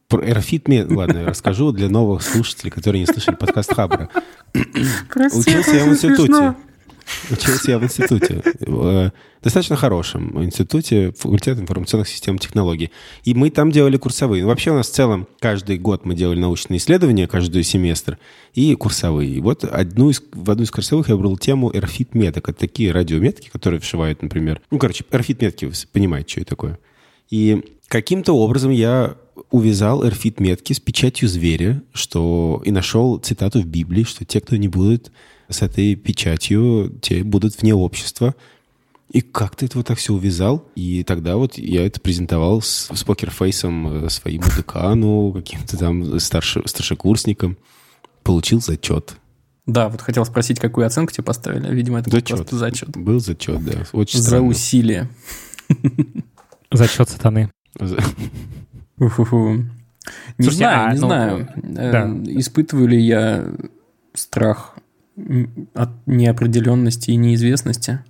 A: Про эрфит ладно, я расскажу для новых слушателей, которые не слышали подкаст Хабра. Учился я в институте. Учился я в институте. Достаточно хорошем институте, факультет информационных систем и технологий. И мы там делали курсовые. Вообще у нас в целом каждый год мы делали научные исследования, каждый семестр, и курсовые. И вот одну из, в одну из курсовых я выбрал тему эрфит меток. Это такие радиометки, которые вшивают, например... Ну, короче, эрфит метки, вы понимаете, что это такое. И каким-то образом я увязал эрфит метки с печатью зверя, что и нашел цитату в Библии, что те, кто не будут с этой печатью, те будут вне общества. И как ты это вот так все увязал? И тогда вот я это презентовал с, с покерфейсом э, своему декану, каким-то там старше, старшекурсникам. Получил зачет.
B: Да, вот хотел спросить, какую оценку тебе поставили. Видимо, это зачет. был просто зачет.
A: Был зачет, да. Очень
B: За
A: странно.
B: усилие.
C: Зачет сатаны.
B: Не Слушайте, знаю, а, не ну, знаю. Да. Э, испытываю ли я страх от неопределенности и неизвестности?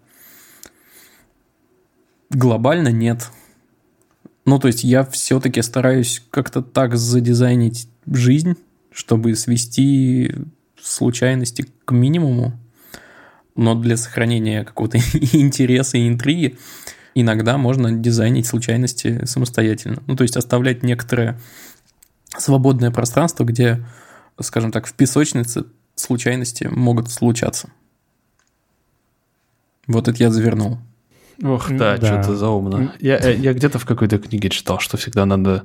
B: Глобально нет. Ну, то есть я все-таки стараюсь как-то так задизайнить жизнь, чтобы свести случайности к минимуму, но для сохранения какого-то [LAUGHS] интереса и интриги иногда можно дизайнить случайности самостоятельно. Ну, то есть оставлять некоторое свободное пространство, где, скажем так, в песочнице случайности могут случаться. Вот это я завернул.
D: Ох, да, да. что-то заумно. Я, э, я где-то в какой-то книге читал, что всегда надо,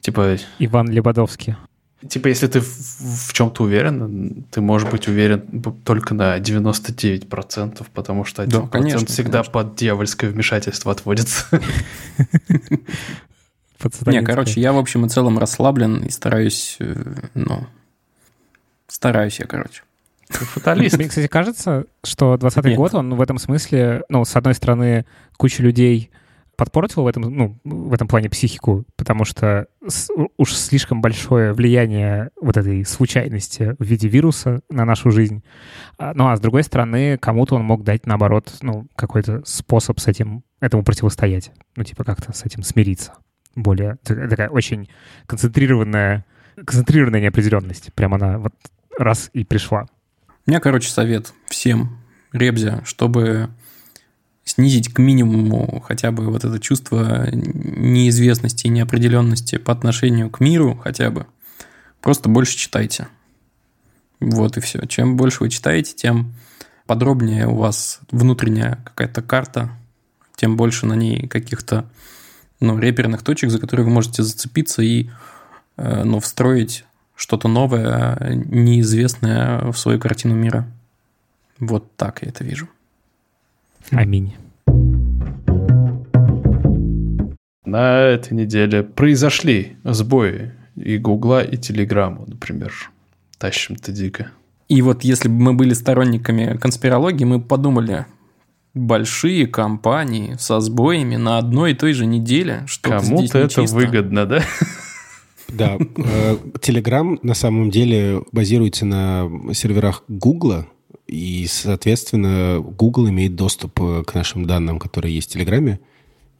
D: типа...
C: Иван Лебедовский.
D: Типа, если ты в, в чем-то уверен, ты можешь быть уверен только на 99%, потому что 1% да, конечно, всегда конечно. под дьявольское вмешательство отводится.
B: Не, короче, я в общем и целом расслаблен и стараюсь, э, ну, стараюсь я, короче.
C: Фаталист. Мне, кстати, кажется, что 20 год, он в этом смысле, ну, с одной стороны, куча людей подпортил в этом, ну, в этом плане психику, потому что уж слишком большое влияние вот этой случайности в виде вируса на нашу жизнь. А, ну, а с другой стороны, кому-то он мог дать, наоборот, ну, какой-то способ с этим, этому противостоять. Ну, типа как-то с этим смириться. Более такая очень концентрированная концентрированная неопределенность. Прям она вот раз и пришла.
B: У меня, короче, совет всем, Ребзя, чтобы снизить к минимуму хотя бы вот это чувство неизвестности и неопределенности по отношению к миру хотя бы. Просто больше читайте. Вот и все. Чем больше вы читаете, тем подробнее у вас внутренняя какая-то карта, тем больше на ней каких-то ну, реперных точек, за которые вы можете зацепиться и э, ну, встроить что-то новое, неизвестное в свою картину мира. Вот так я это вижу.
C: Аминь.
D: На этой неделе произошли сбои и Гугла, и Телеграма, например. Тащим-то дико.
B: И вот если бы мы были сторонниками конспирологии, мы подумали, большие компании со сбоями на одной и той же неделе, что
D: Кому-то это
B: нечисто.
D: выгодно, да?
A: Да, э, Telegram на самом деле базируется на серверах Гугла, и, соответственно, Google имеет доступ э, к нашим данным, которые есть в Телеграме,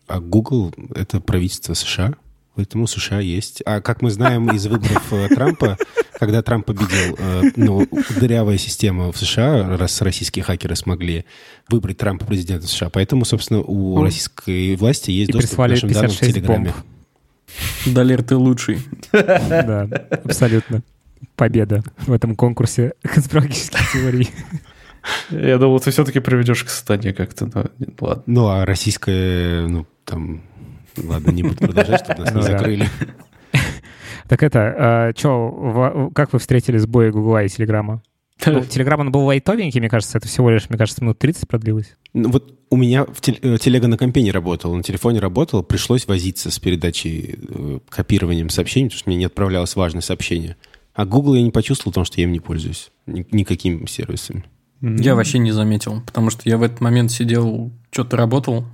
A: а Google — это правительство США, поэтому США есть. А как мы знаем из выборов э, Трампа, когда Трамп победил, ну, дырявая система в США, раз российские хакеры смогли выбрать Трампа президента США, поэтому, собственно, у российской власти есть
C: и
A: доступ к нашим данным в
C: 56
A: Телеграме.
C: бомб.
B: Далер, ты лучший. [LAUGHS]
C: Да, абсолютно. Победа в этом конкурсе конспирологических теорий.
D: Я думал, ты все-таки приведешь к сатане как-то, но ладно.
A: Ну, а российская, ну, там... Ладно, не буду продолжать, чтобы нас
C: Ну
A: не
C: да.
A: закрыли.
C: Так это, что, как вы встретили сбои Гугла и Телеграма? Ну, [LAUGHS] Телеграм, он был лайтовенький, мне кажется, это всего лишь, мне кажется, минут 30 продлилось.
A: Ну, вот у меня в тел- э, телега на компе не работала, на телефоне работал, пришлось возиться с передачей, э, копированием сообщений, потому что мне не отправлялось важное сообщение. А Google я не почувствовал, потому что я им не пользуюсь. Ни- никакими сервисами.
B: Я вообще не заметил, потому что я в этот момент сидел, что-то работал,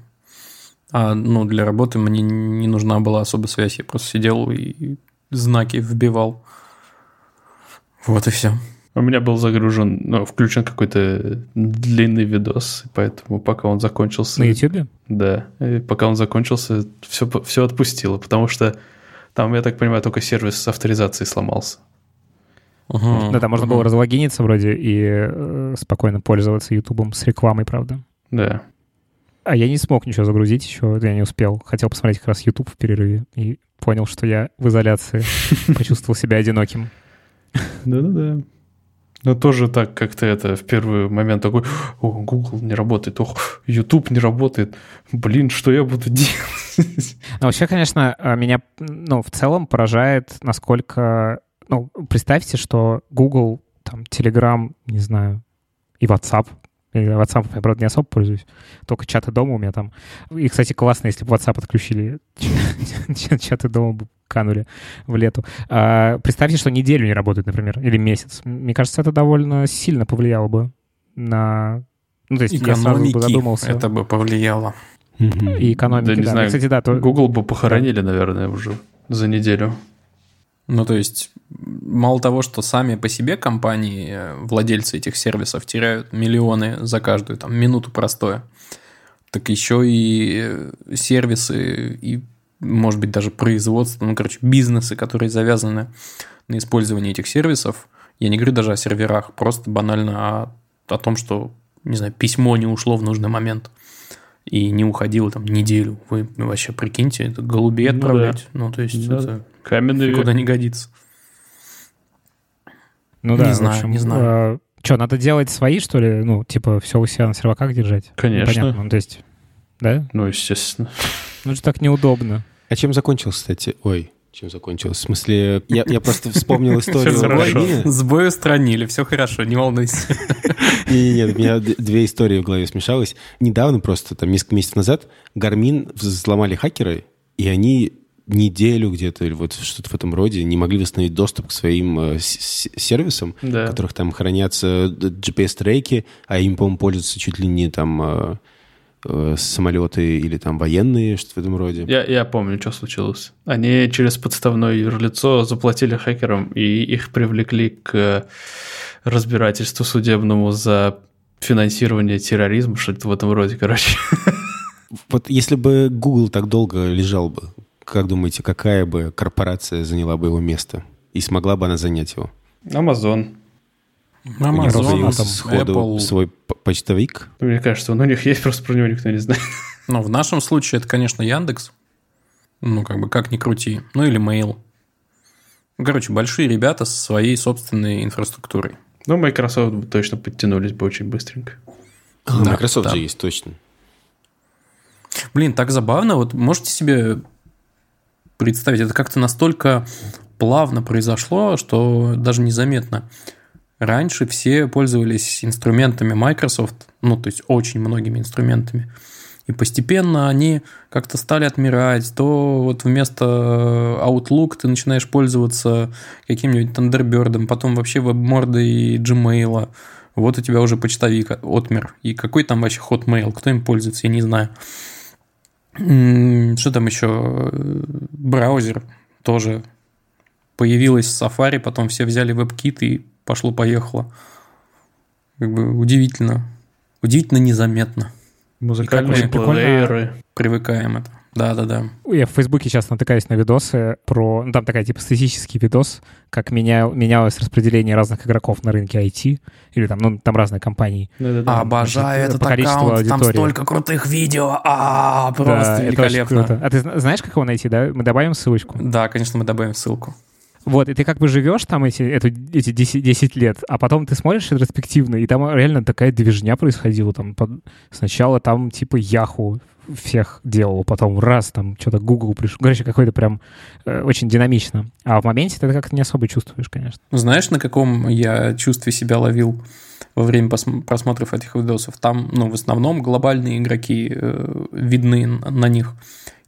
B: а ну, для работы мне не нужна была особо связь. Я просто сидел и знаки вбивал. Вот и все.
D: У меня был загружен, ну, включен какой-то длинный видос, и поэтому пока он закончился...
C: На Ютубе?
D: Да, и пока он закончился, все, все отпустило, потому что там, я так понимаю, только сервис авторизации сломался.
B: Мгм.
C: Да, там можно было
B: Мгм.
C: разлогиниться вроде и э, спокойно пользоваться Ютубом с рекламой, правда.
D: Да.
C: А я не смог ничего загрузить еще, я не успел. Хотел посмотреть как раз YouTube в перерыве и понял, что я в изоляции. [LAUGHS] Почувствовал себя одиноким.
D: Да-да-да. Но тоже так как-то это в первый момент такой, о, Google не работает, ох, YouTube не работает, блин, что я буду делать? [LAUGHS]
C: Но вообще, конечно, а, меня ну, в целом поражает, насколько... Ну, представьте, что Google, там, Telegram, не знаю, и WhatsApp. Я WhatsApp, я, правда, не особо пользуюсь. Только чаты дома у меня там. И, кстати, классно, если бы WhatsApp отключили. [LAUGHS] Чаты дома бы канули в лету. А, Представьте, что неделю не работает, например, или месяц. Мне кажется, это довольно сильно повлияло бы на... Ну, то есть я сразу бы
B: Экономики
C: задумался.
B: это бы повлияло.
C: И экономики,
D: Да, не
C: да.
D: знаю,
C: Кстати, да, то-
D: Google бы похоронили, наверное, уже за неделю.
B: Ну, то есть, мало того, что сами по себе компании, э, владельцы этих сервисов теряют миллионы за каждую там минуту простое, так еще и э, сервисы и, может быть, даже производство, ну, короче, бизнесы, которые завязаны на использовании этих сервисов. Я не говорю даже о серверах, просто банально о, о том, что, не знаю, письмо не ушло в нужный момент и не уходило там неделю. Вы вообще прикиньте, это голубей
D: Ну да.
B: отправлять. Ну, то есть,
D: Да.
B: это
D: Каменный
B: никуда
D: век.
B: не годится.
C: Ну
B: Не
C: да,
B: знаю,
C: общем,
B: не знаю.
C: что, надо делать свои, что ли? Ну, типа, все у себя на серваках держать?
D: Конечно.
C: Понятно, ну, то есть, да?
D: Ну, естественно.
C: Ну, это так неудобно.
A: А чем закончился, кстати? Ой, чем закончилось? В смысле, я, я просто вспомнил [LAUGHS] историю
D: хорошо.
B: Сбой устранили, все хорошо, не волнуйся. [LAUGHS]
A: Не, нет, у меня две истории в голове смешалось. Недавно, просто там несколько месяцев назад, Гармин взломали хакеры, и они неделю где-то или вот что-то в этом роде не могли восстановить доступ к своим э, сервисам,
D: Да.
A: в которых там хранятся д- GPS-треки, а им, по-моему, пользуются чуть ли не там э, э, самолеты или там военные, что-то в этом роде.
D: Я, я помню, что случилось. Они через подставное юрлицо заплатили хакерам, и их привлекли к разбирательству судебному за финансирование терроризма, что-то в этом роде, короче. [LAUGHS]
A: Вот если бы Google так долго лежал бы, как думаете, какая бы корпорация заняла бы его место? и смогла бы она занять его?
D: Amazon.
B: Amazon,
A: сходу
B: Apple.
A: свой почтовик.
D: Мне кажется, он у них есть, просто про него никто не знает.
B: Ну, в нашем случае это, конечно, Яндекс. Ну, как бы, как ни крути. Ну, или Mail. Ну, Короче, большие ребята со своей собственной инфраструктурой.
D: Ну, Microsoft бы точно подтянулись бы очень быстренько.
A: А,
B: Да,
A: Microsoft
B: да.
A: же есть, точно.
B: Блин, так забавно. Вот можете себе представить, это как-то настолько плавно произошло, что даже незаметно. Раньше все пользовались инструментами Microsoft, ну, то есть очень многими инструментами. И постепенно они как-то стали отмирать. То вот вместо Outlook ты начинаешь пользоваться каким-нибудь Thunderbird, потом вообще WebMord и Gmail. Вот у тебя уже почтовик отмер. И какой там вообще Hotmail? Кто им пользуется, я не знаю. Что там еще? Браузер тоже появилась Safari, потом все взяли WebKit и пошло-поехало. Как бы удивительно. Удивительно незаметно.
D: Музыкальные плееры.
B: Привыкаем это. Да-да-да.
C: Я в Фейсбуке сейчас натыкаюсь на видосы про... Ну, там такая типа статистический видос, как меня, менялось распределение разных игроков на рынке IT. Или там, ну, там разные компании.
D: Да-да-да.
B: Обожаю
C: Значит,
B: этот
C: по количеству
B: аккаунт, там
C: аудитории.
B: столько крутых видео, а
C: Да,
B: просто
C: это очень
B: великолепно.
C: круто. А ты зна- знаешь, как его найти, да? Мы добавим ссылочку.
B: Да, конечно, мы добавим ссылку.
C: Вот, и ты как бы живешь там эти, эту, эти 10, 10 лет, а потом ты смотришь ретроспективно, и там реально такая движня происходила. Там под- Сначала там типа Яху всех делал, потом раз там что-то Google пришел. Короче, какой-то прям э, очень динамично. А в моменте ты это как-то не особо чувствуешь, конечно.
B: Знаешь, на каком я чувстве себя ловил во время просмотров этих видосов? Там, ну, в основном глобальные игроки э, видны на них.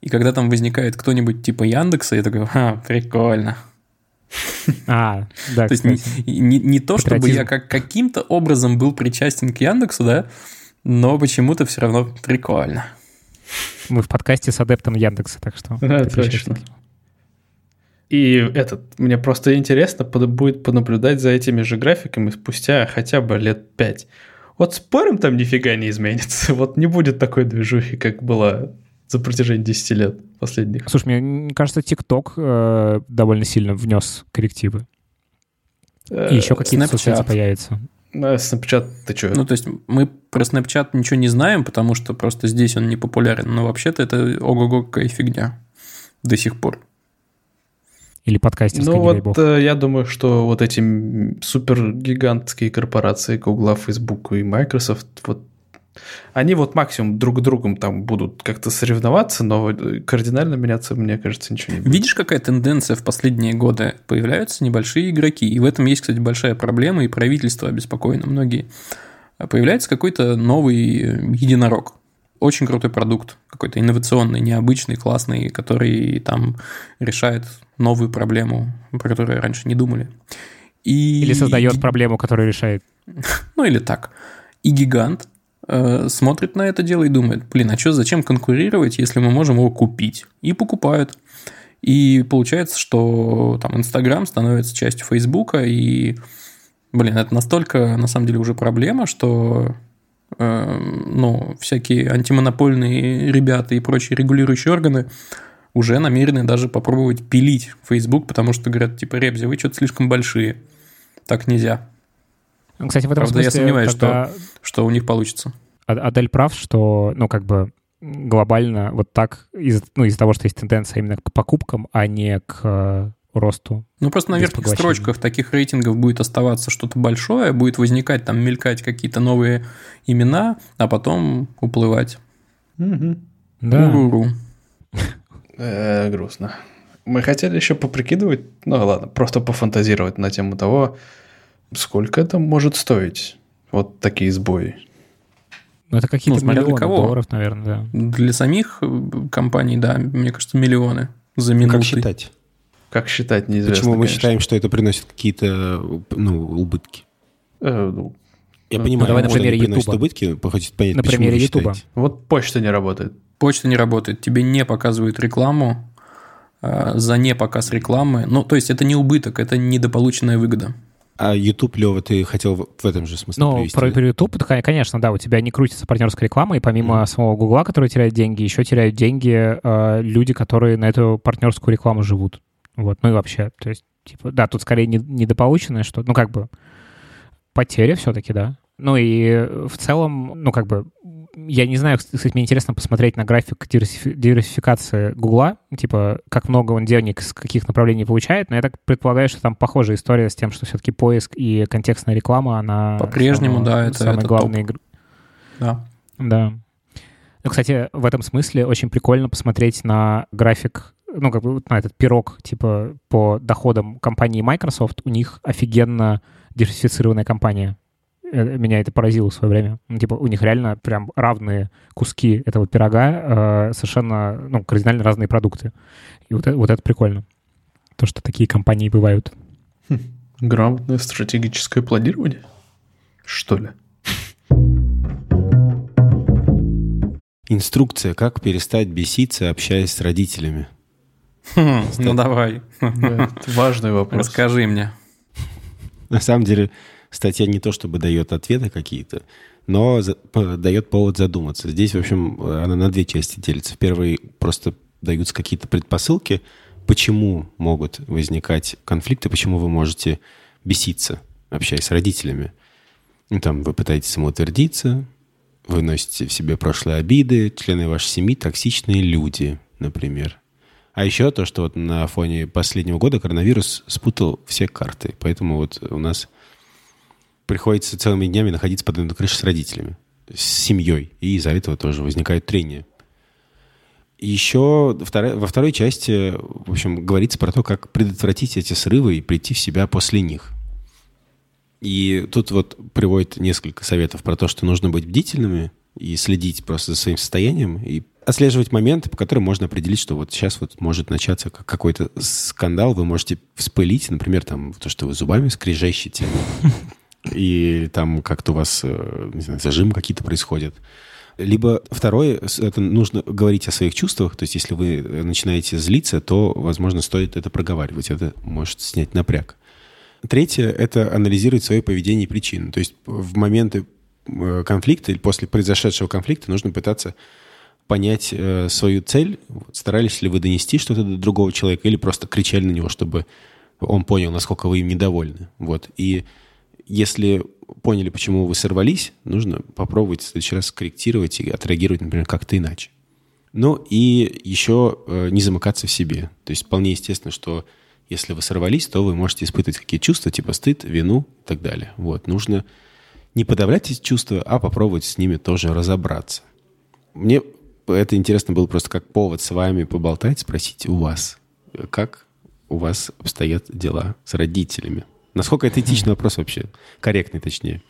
B: И когда там возникает кто-нибудь типа Яндекса, я такой, ха, прикольно.
C: А, да,
B: То есть не, не- не то, чтобы я как, каким-то образом был причастен к Яндексу, да, но почему-то все равно прикольно.
C: Мы в подкасте с адептом Яндекса, так что...
D: Да, точно. И этот, мне просто интересно под- будет понаблюдать за этими же графиками спустя хотя бы лет пять. Вот спорим, там нифига не изменится. [LAUGHS] Вот не будет такой движухи, как была за протяжении 10 лет последних.
C: Слушай, мне кажется, ТикТок э, довольно сильно внес коррективы. И еще какие-то
B: Snapchat.
C: соцсети появятся.
D: Э, Snapchat, ты что?
B: Ну, то есть мы про Snapchat ничего не знаем, потому что просто здесь он не популярен, но вообще-то это ого-го какая фигня до сих пор.
C: Или подкастерская,
D: Ну вот
C: бог.
D: э, я думаю, что вот эти супергигантские корпорации Google, Facebook и Microsoft, вот они вот максимум друг с другом там будут как-то соревноваться, но э, кардинально меняться, мне кажется, ничего не будет.
B: Видишь, какая тенденция в последние годы? Появляются небольшие игроки. И в этом есть, кстати, большая проблема, и правительство обеспокоено многие. А Появляется какой-то новый э, единорог. Очень крутой продукт, какой-то инновационный, необычный, классный, который там решает новую проблему, про которую раньше не думали. И...
C: Или создает проблему, которую решает. [LAUGHS]
B: Ну или так. И гигант смотрит на это дело и думает, блин, а что, зачем конкурировать, если мы можем его купить? И покупают. И получается, что там Инстаграм становится частью Фейсбука, и, блин, это настолько, на самом деле, уже проблема, что э, ну, всякие антимонопольные ребята и прочие регулирующие органы уже намерены даже попробовать пилить Facebook, потому что говорят, типа, ребзи, вы что-то слишком большие. Так нельзя.
C: Ну, Кстати, в этом
B: Правда, я
C: смысле,
B: сомневаюсь,
C: тогда
B: Что у них получится.
C: А- Адель прав, что, ну, как бы глобально вот так, из, ну, из-за того, что есть тенденция именно к покупкам, а не к э, росту.
B: Ну, просто на верхних строчках таких рейтингов будет оставаться что-то большое, будет возникать, там, мелькать какие-то новые имена, а потом уплывать.
D: Мгм.
C: Да. [LAUGHS]
D: Э, грустно. Мы хотели еще поприкидывать, ну ладно, просто пофантазировать на тему того, сколько это может стоить. Вот такие сбои.
C: Ну, это какие-то
B: Ну,
C: миллионы
B: кого.
C: долларов, наверное, да.
B: Для самих э, компаний, да, мне кажется, миллионы за минуты.
A: Как считать?
D: Как считать, неизвестно.
A: Почему мы
D: конечно.
A: считаем, что это приносит какие-то ну, убытки?
D: Э, ну,
A: Я
D: Ну,
A: понимаю,
C: давай на
A: что
C: примере Ютуба.
A: убытки, хочется понять,
C: На примере
A: считаете.
D: вот почта не работает.
B: Почта не работает, тебе не показывают рекламу э, за не показ рекламы. Ну, то есть это не убыток, это недополученная выгода.
A: А YouTube, Лева, ты хотел в этом же смысле
C: Ну,
A: привести?
C: про,
A: да?
C: про YouTube, кон- конечно, да, у тебя не крутится партнерская реклама, и помимо самого Гугла, который теряет деньги, еще теряют деньги э, люди, которые на эту партнерскую рекламу живут. Вот, ну и вообще, то есть Типа, да, тут скорее не- недополученное что ну, как бы потеря все-таки, да. Ну и в целом, ну, как бы, я не знаю, кстати, мне интересно посмотреть на график диверсифи- диверсификации Гугла, типа, как много он денег с каких направлений получает, но я так предполагаю, что там похожая история с тем, что все-таки поиск и контекстная реклама, она...
B: По-прежнему, да, это-
C: самый
B: это
C: главный
B: топ.
C: игр-
B: Да.
C: Да. Ну, кстати, в этом смысле очень прикольно посмотреть на график, ну, как бы на этот пирог, типа, по доходам компании Microsoft. У них офигенно диверсифицированная компания. Э, Меня это поразило в свое время. Ну, типа, у них реально прям равные куски этого пирога, э, совершенно, ну, кардинально разные продукты. И вот это, вот это прикольно. То, что такие компании бывают.
D: Грамотное стратегическое планирование? Что ли?
A: Инструкция, как перестать беситься, общаясь с родителями.
B: Хм, ну давай,
D: Да, важный вопрос.
B: расскажи мне.
A: На самом деле, статья не то чтобы дает ответы какие-то, но дает повод задуматься. Здесь, в общем, она на две части делится. В первой просто даются какие-то предпосылки, почему могут возникать конфликты, почему вы можете беситься, общаясь с родителями. Ну, там вы пытаетесь самоутвердиться, вы носите в себе прошлые обиды, члены вашей семьи токсичные люди, например. А еще то, что вот на фоне последнего года коронавирус спутал все карты. Поэтому вот у нас приходится целыми днями находиться под одной крышей с родителями, с семьей. И из-за этого тоже возникают трения. Еще во второй части, в общем, говорится про то, как предотвратить эти срывы и прийти в себя после них. И тут вот приводит несколько советов про то, что нужно быть бдительными и следить просто за своим состоянием и отслеживать моменты, по которым можно определить, что вот сейчас вот может начаться как- какой-то скандал, вы можете вспылить, например, там то, что вы зубами скрежещете, и там как-то у вас, э, не знаю, зажимы какие-то происходят. Либо второе, это нужно говорить о своих чувствах, то есть если вы э, начинаете злиться, то, возможно, стоит это проговаривать, это может снять напряг. Третье – это анализировать свое поведение и причины. То есть в моменты э, конфликта или после произошедшего конфликта нужно пытаться понять э, свою цель. Старались ли вы донести что-то до другого человека или просто кричали на него, чтобы он понял, насколько вы им недовольны. Вот. И если поняли, почему вы сорвались, нужно попробовать в следующий раз скорректировать и отреагировать, например, как-то иначе. Ну и еще э, не замыкаться в себе. То есть вполне естественно, что если вы сорвались, то вы можете испытывать какие-то чувства, типа стыд, вину и так далее. Вот. Нужно не подавлять эти чувства, а попробовать с ними тоже разобраться. Мне это интересно было просто как повод с вами поболтать, спросить у вас, как у вас обстоят дела с родителями. Насколько это этичный вопрос вообще? Корректный, точнее.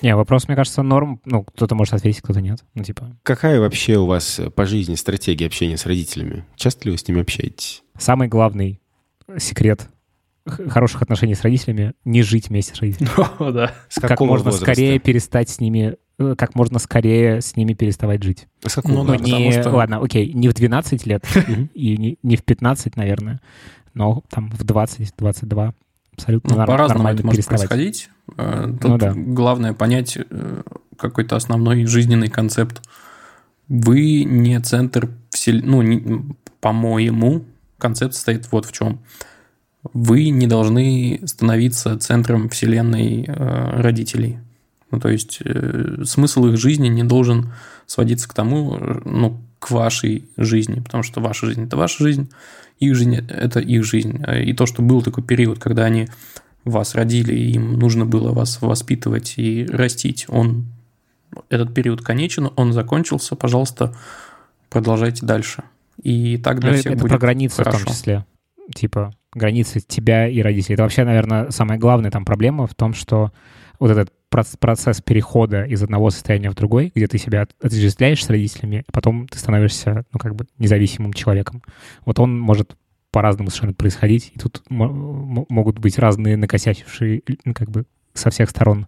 C: Не, вопрос, мне кажется, норм. Ну, кто-то может ответить, кто-то нет. Ну, типа,
A: Какая вообще у вас по жизни стратегия общения с родителями? Часто ли вы с ними общаетесь?
C: самый главный секрет хороших отношений с родителями — не жить вместе с родителями. [LAUGHS]
D: О, да.
A: С
C: Как можно
A: возраста?
C: скорее перестать с ними, э, как можно скорее с ними переставать жить.
A: А С какого
B: Ну да,
C: Ну, не,
B: что-
C: ладно, окей, не в 12 лет [LAUGHS] и не, не в 15, наверное, но там в 20-22 абсолютно
B: Ну, по-разному
C: нормально
B: это может происходить. Э, Тут
C: Ну да.
B: главное понять э, какой-то основной жизненный концепт. Вы не центр вселенной. Ну, не- по-моему, концепт стоит вот в чем. Вы не должны становиться центром вселенной э, родителей. Ну, то есть э, смысл их жизни не должен сводиться к тому, ну, к вашей жизни, потому что ваша жизнь – это ваша жизнь, их жизнь – это их жизнь. Э, И то, что был такой период, когда они вас родили, и им нужно было вас воспитывать и растить, он этот период конечен, он закончился, пожалуйста, продолжайте дальше. И так для
C: Ну,
B: всех
C: это
B: будет
C: про границы в
B: хорошо.
C: том числе. Типа границы тебя и родителей. Это вообще, наверное, самая главная там проблема в том, что вот этот процесс перехода из одного состояния в другой, где ты себя от- отождествляешь с родителями, а потом ты становишься, ну, как бы независимым человеком. Вот он может по-разному совершенно происходить, и тут могут быть разные накосячившие, ну, как бы, со всех сторон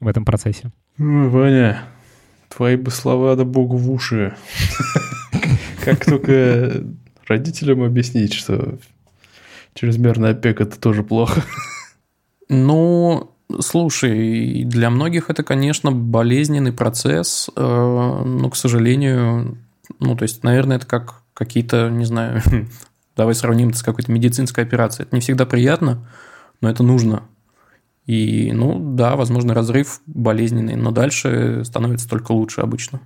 C: в этом процессе.
D: Ой, Ваня, твои бы слова да богу в уши. Как только родителям объяснить, что чрезмерная опека это тоже плохо.
B: Ну, слушай, для многих это, конечно, болезненный процесс, э, но, к сожалению, ну, то есть, наверное, это как какие-то, не знаю, [LAUGHS] Давай сравним это с какой-то медицинской операцией. Это не всегда приятно, но это нужно. И, ну, да, возможно, разрыв болезненный, но дальше становится только лучше обычно.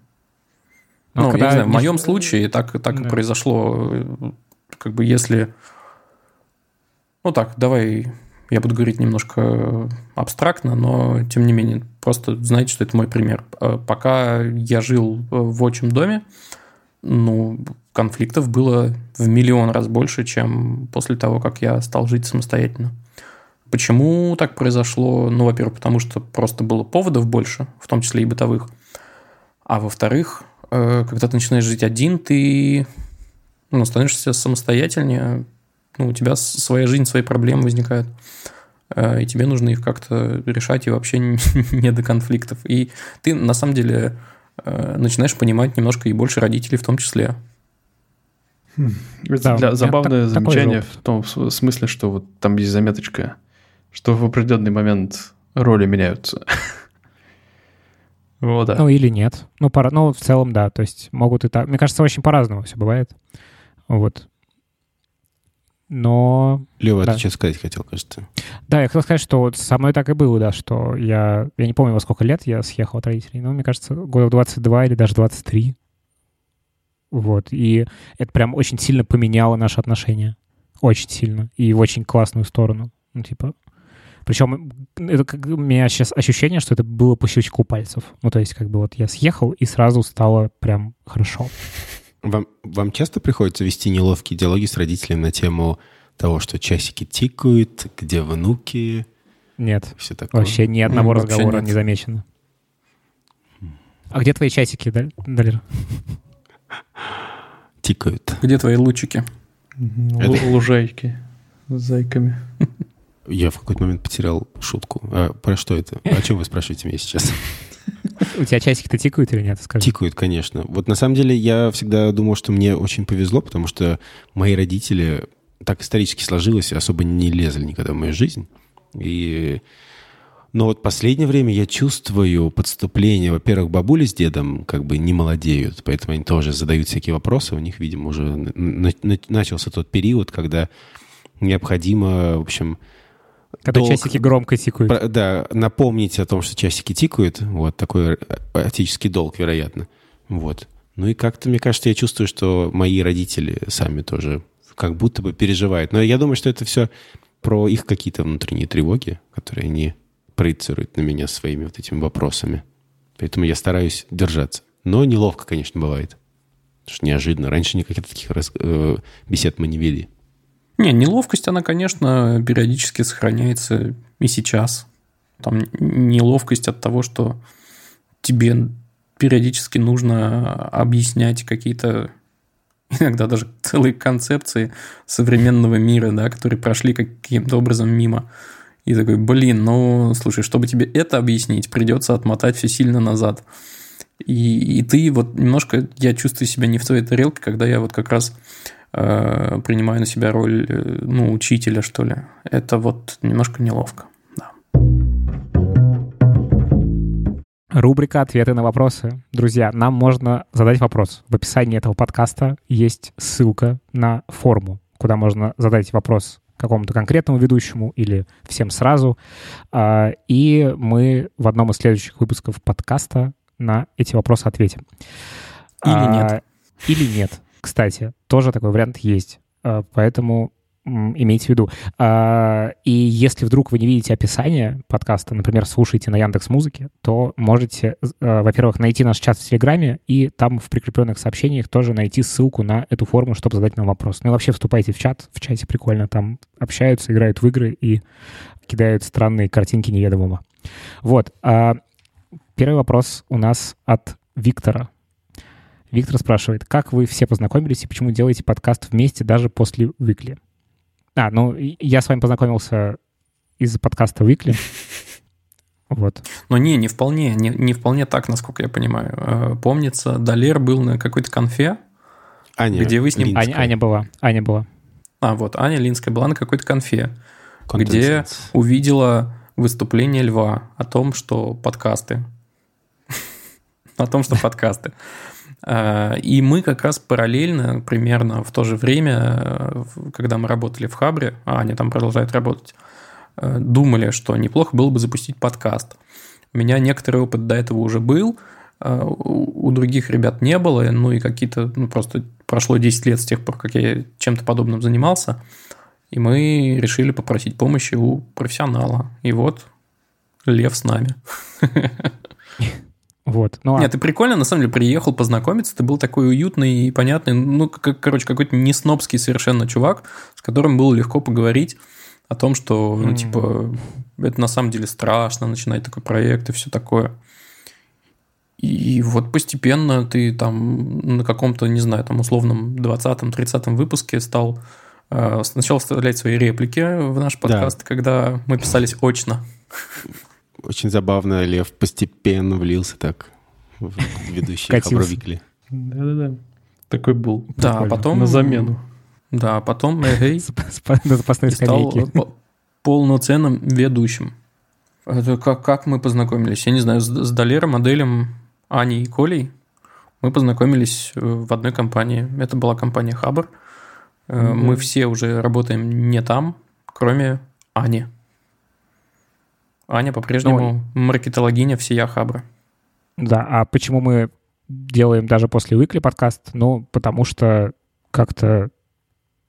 C: Но
B: ну,
C: когда
B: я не знаю, в моем случае так, так
C: Да.
B: и произошло. Как бы если... Ну так, давай я буду говорить немножко абстрактно, но тем не менее, просто знаете, что это мой пример. Э, Пока я жил э, в отчим доме, ну, конфликтов было в миллион раз больше, чем после того, как я стал жить самостоятельно. Почему так произошло? Ну, во-первых, потому что просто было поводов больше, в том числе и бытовых. А во-вторых, э, когда ты начинаешь жить один, ты ну, становишься самостоятельнее, ну, у тебя своя жизнь, свои проблемы возникают, э, и тебе нужно их как-то решать, и вообще [LAUGHS] не, до конфликтов. И ты, на самом деле, э, начинаешь понимать немножко и больше родителей в том числе.
D: Это
C: Да,
D: для-
C: меня
D: забавное
C: так-
D: замечание в том с- смысле, что вот там есть заметочка, что в определенный момент роли меняются. [LAUGHS] Вот, да.
C: Ну, или нет. Ну, пора, ну, в целом, да. То есть могут и так. Мне кажется, очень по-разному все бывает. Вот. Но
A: Лева,
C: Да.
A: ты что сказать хотел, кажется?
C: Да, я хотел сказать, что вот со мной так и было, да, что я... Я не помню, во сколько лет я съехал от родителей, но мне кажется, года в 22 или даже 23. Вот. И это прям очень сильно поменяло наши отношения. Очень сильно. И в очень классную сторону. Ну, типа... Причем это как, у меня сейчас ощущение, что это было по щелчку пальцев. Ну, то есть, как бы вот я съехал, и сразу стало прям хорошо.
A: Вам, вам часто приходится вести неловкие диалоги с родителями на тему того, что часики тикают, где внуки,
C: Нет.
A: все такое?
C: Вообще ни одного
B: вообще
C: разговора не замечено. А где твои часики, Далер? [LAUGHS]
A: Тикают.
B: Где твои лучики?
D: Лу- Лужайки с зайками.
A: Я в какой-то момент потерял шутку. А, про что это? О чем вы спрашиваете меня сейчас? [LAUGHS]
C: У тебя часики-то тикают или нет? Скажи.
A: Тикают, конечно. Вот на самом деле я всегда думал, что мне очень повезло, потому что мои родители так исторически сложилось, особо не лезли никогда в мою жизнь. И... Но вот последнее время я чувствую подступление. Во-первых, бабули с дедом как бы не молодеют, поэтому они тоже задают всякие вопросы. У них, видимо, уже на- на- начался тот период, когда необходимо, в общем,
C: Когда
A: долг-
C: часики громко тикают.
A: про- да, напомнить о том, что часики тикают, вот такой отеческий долг, вероятно. Вот. Ну и как-то, мне кажется, я чувствую, что мои родители сами тоже как будто бы переживают. Но я думаю, что это все про их какие-то внутренние тревоги, которые они проецируют на меня своими вот этими вопросами. Поэтому я стараюсь держаться. Но неловко, конечно, бывает. Потому что неожиданно. Раньше никаких таких раз- э, бесед мы не вели.
B: Не, неловкость, она, конечно, периодически сохраняется и сейчас. Там неловкость от того, что тебе периодически нужно объяснять какие-то иногда даже целые концепции современного мира, да, которые прошли каким-то образом мимо. И такой, блин, ну, слушай, чтобы тебе это объяснить, придется отмотать все сильно назад. И, и ты вот немножко, я чувствую себя не в твоей тарелке, когда я вот как раз принимаю на себя роль, э, ну, учителя, что ли. Это вот немножко неловко. Да.
C: Рубрика «Ответы на вопросы». Друзья, нам можно задать вопрос. В описании этого подкаста есть ссылка на форму, куда можно задать вопрос какому-то конкретному ведущему или всем сразу. А, И мы в одном из следующих выпусков подкаста на эти вопросы ответим.
B: Или
C: А,
B: нет.
C: Или нет. Кстати, тоже такой вариант есть. А, Поэтому имейте в виду. А, И если вдруг вы не видите описание подкаста, например, слушаете на Яндекс Музыке, то можете, э, во-первых, найти наш чат в Телеграме и там в прикрепленных сообщениях тоже найти ссылку на эту форму, чтобы задать нам вопрос. Ну и вообще вступайте в чат. В чате прикольно. Там общаются, играют в игры и кидают странные картинки неведомого. Вот. а Первый вопрос у нас от Виктора. Виктор спрашивает, как вы все познакомились и почему делаете подкаст вместе даже после Weekly? А, ну, я с вами познакомился из подкаста Weekly. [LAUGHS] Вот.
B: Но не, не вполне, не, не вполне так, насколько я понимаю. Э, Помнится, Далер был на какой-то конфе,
A: Аня,
B: Где вы с ним-
A: Линская.
C: Аня, Аня была. Аня была.
B: а вот Аня Линская была на какой-то конфе,
A: Content
B: где
A: Sense.
B: увидела выступление Льва о том, что подкасты. [LAUGHS] О том, что подкасты. Э, и мы как раз параллельно, примерно в то же время, когда мы работали в Хабре, а Аня там продолжает работать, думали, что неплохо было бы запустить подкаст. У меня некоторый опыт до этого уже был, у других ребят не было, ну и какие-то, ну просто прошло 10 лет с тех пор, как я чем-то подобным занимался, и мы решили попросить помощи у профессионала. И вот Лев с нами. [LAUGHS]
C: Вот. Ну,
B: а... Нет, ты прикольно, на самом деле, приехал познакомиться, ты был такой уютный и понятный, ну, как, короче, какой-то не снобский совершенно чувак, с которым было легко поговорить о том, что, ну, mm. типа, это на самом деле страшно, начинать такой проект и все такое. И вот постепенно ты там на каком-то, не знаю, там условном 20-30 выпуске стал э, сначала вставлять свои реплики в наш подкаст, да. когда мы писались очно.
A: Очень забавно, Лев постепенно влился так в ведущий Хабровикли.
D: Да-да-да. Такой был.
B: Да, а потом...
D: На замену.
B: Да, а потом эгей. [LAUGHS]
C: На запасной скамейке.
B: полноценным ведущим. Это как, как мы познакомились? Я не знаю, с, с Долером, моделем Аней и Колей мы познакомились э, в одной компании. Это была компания Хабр. Mm-hmm. Мы все уже работаем не там, кроме Ани. Аня по-прежнему ну, маркетологиня всея Хабра.
C: Да, а почему мы делаем даже после Weekly подкаст? Ну, потому что как-то,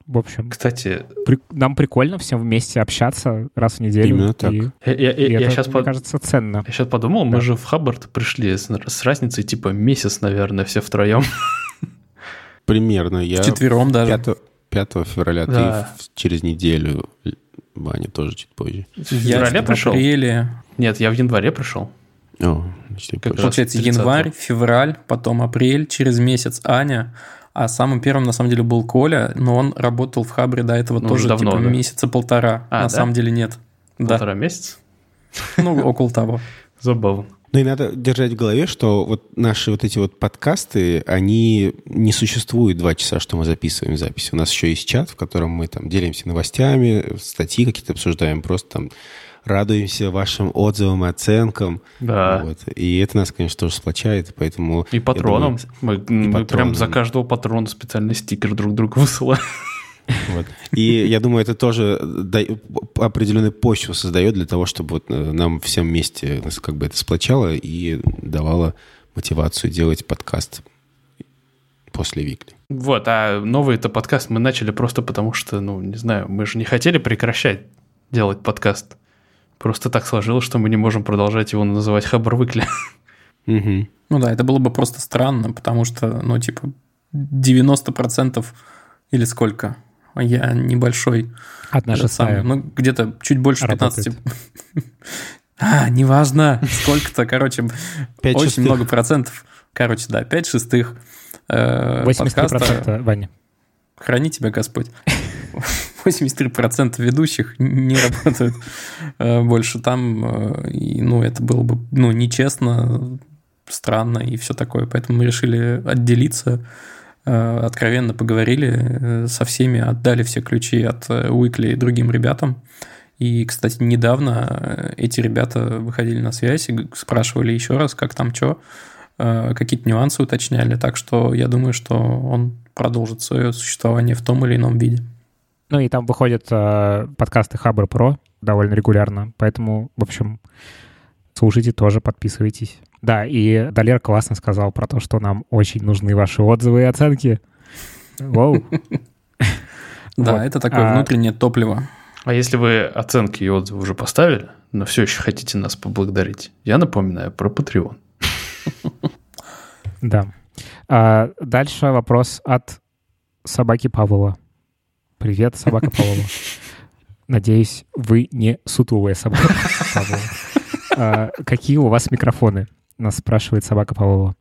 C: в общем...
D: Кстати...
C: При, нам прикольно всем вместе общаться раз в неделю.
A: Именно так. И,
D: я, я,
C: и
D: я,
C: это,
D: сейчас
C: мне
D: под...
C: кажется, ценно.
D: Я сейчас подумал, да. мы же в Хаббард пришли с, с разницей типа месяц, наверное, все втроем.
A: Примерно. Я
B: Четвером даже.
A: 5, 5 февраля, да. ты через неделю Ваня тоже чуть позже.
D: В феврале пришел? апреле. Нет, я в январе пришел.
A: О, значит,
B: как Получается, январь, февраль, потом апрель, через месяц Аня, а самым первым, на самом деле, был Коля, но он работал в Хабре до этого ну, тоже давно, типа, да? месяца полтора. А, на да? самом деле нет.
D: Полтора да. месяца?
B: Ну, около того.
D: Забавно.
A: Ну и надо держать в голове, что вот наши вот эти вот подкасты, они не существуют два часа, что мы записываем запись. У нас еще есть чат, в котором мы там делимся новостями, статьи какие-то обсуждаем, просто там радуемся вашим отзывам и оценкам.
D: Да.
A: Вот. И это нас, конечно, тоже сплочает, поэтому...
D: И патроном. Думаю, мы, и мы патроном. прям за каждого патрона специальный стикер друг другу высылаем.
A: Вот. И я думаю, это тоже определенную почву создает для того, чтобы вот э, нам всем вместе как бы это сплочало и давало мотивацию делать подкаст после Викли.
D: Вот, а новый это подкаст мы начали просто потому, что, ну, не знаю, мы же не хотели прекращать делать подкаст. Просто так сложилось, что мы не можем продолжать его называть Хабар Выкли.
B: Угу. Ну да, это было бы просто странно, потому что, ну, типа, 90% или сколько? А я небольшой.
C: Одна шестая.
B: Ну, где-то чуть больше Работает. 15. [LAUGHS] А, неважно, сколько-то, короче, очень много процентов. Короче, да, 5 шестых
C: 83% подкаста. Ваня.
B: Храни тебя Господь. [LAUGHS] 83% ведущих не работают э, больше там. Э, и, ну, это было бы ну, нечестно, странно и все такое. Поэтому мы решили отделиться Э, откровенно поговорили э, со всеми, отдали все ключи от Уикли другим ребятам. И, кстати, недавно э, эти ребята выходили на связь и спрашивали еще раз, как там что, какие-то нюансы уточняли. Так что я думаю, что он продолжит свое существование в том или ином виде.
C: Ну и там выходят э, подкасты Хабр Про довольно регулярно, поэтому, в общем, слушайте тоже, подписывайтесь. Да, и Далер классно сказал про то, что нам очень нужны ваши отзывы и оценки. Воу. [LAUGHS]
B: Да, это такое а внутреннее топливо.
D: А если вы оценки и отзывы уже поставили, но все еще хотите нас поблагодарить, я напоминаю про Patreon. [LAUGHS]
C: Да. А дальше вопрос от собаки Павлова. Привет, собака Павлова. [LAUGHS] Надеюсь, вы не сутулая собака Павлова. А, какие у вас микрофоны? Нас спрашивает собака Павлова.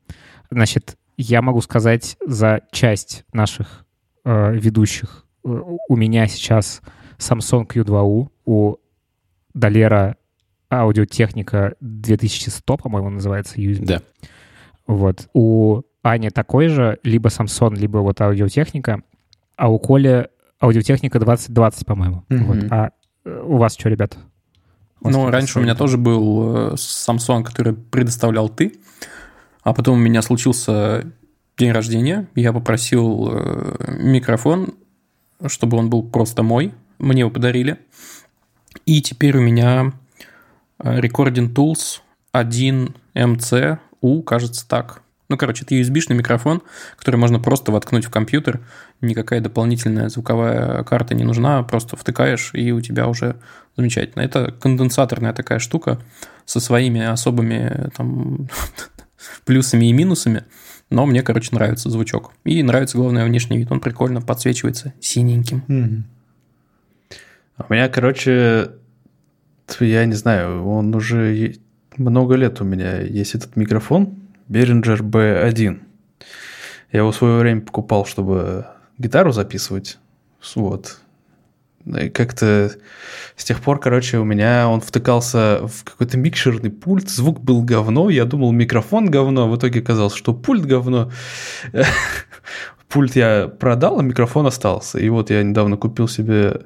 C: Значит, я могу сказать за часть наших э, ведущих. Э, у меня сейчас Samsung Q2U, у Долера аудиотехника 2100, по-моему, называется USB.
A: Да.
C: Вот. У Ани такой же, либо Samsung, либо вот аудиотехника, а у Коли аудиотехника 2020, по-моему. Mm-hmm. Вот. А э, у вас что, ребята?
B: Ну, раньше у меня тоже был э, Samsung, который предоставлял ты, а потом у меня случился день рождения. Я попросил э, микрофон, чтобы он был просто мой. Мне его подарили. И теперь у меня э, Recording Tools 1MC-U, кажется так. Ну, короче, это USB-шный микрофон, который можно просто воткнуть в компьютер. Никакая дополнительная звуковая карта не нужна, просто втыкаешь, и у тебя уже замечательно. Это конденсаторная такая штука со своими особыми там, [LAUGHS] плюсами и минусами. Но мне, короче, нравится звучок. И нравится, главное, внешний вид. Он прикольно подсвечивается синеньким.
D: Mm-hmm. У меня, короче, я не знаю, он уже много лет у меня есть этот микрофон. Behringer B1. Я его в свое время покупал, чтобы гитару записывать. Вот. И как-то с тех пор, короче, у меня он втыкался в какой-то микшерный пульт, звук был говно, я думал, микрофон говно, а в итоге оказалось, что пульт говно. [LAUGHS] Пульт я продал, а микрофон остался. И вот я недавно купил себе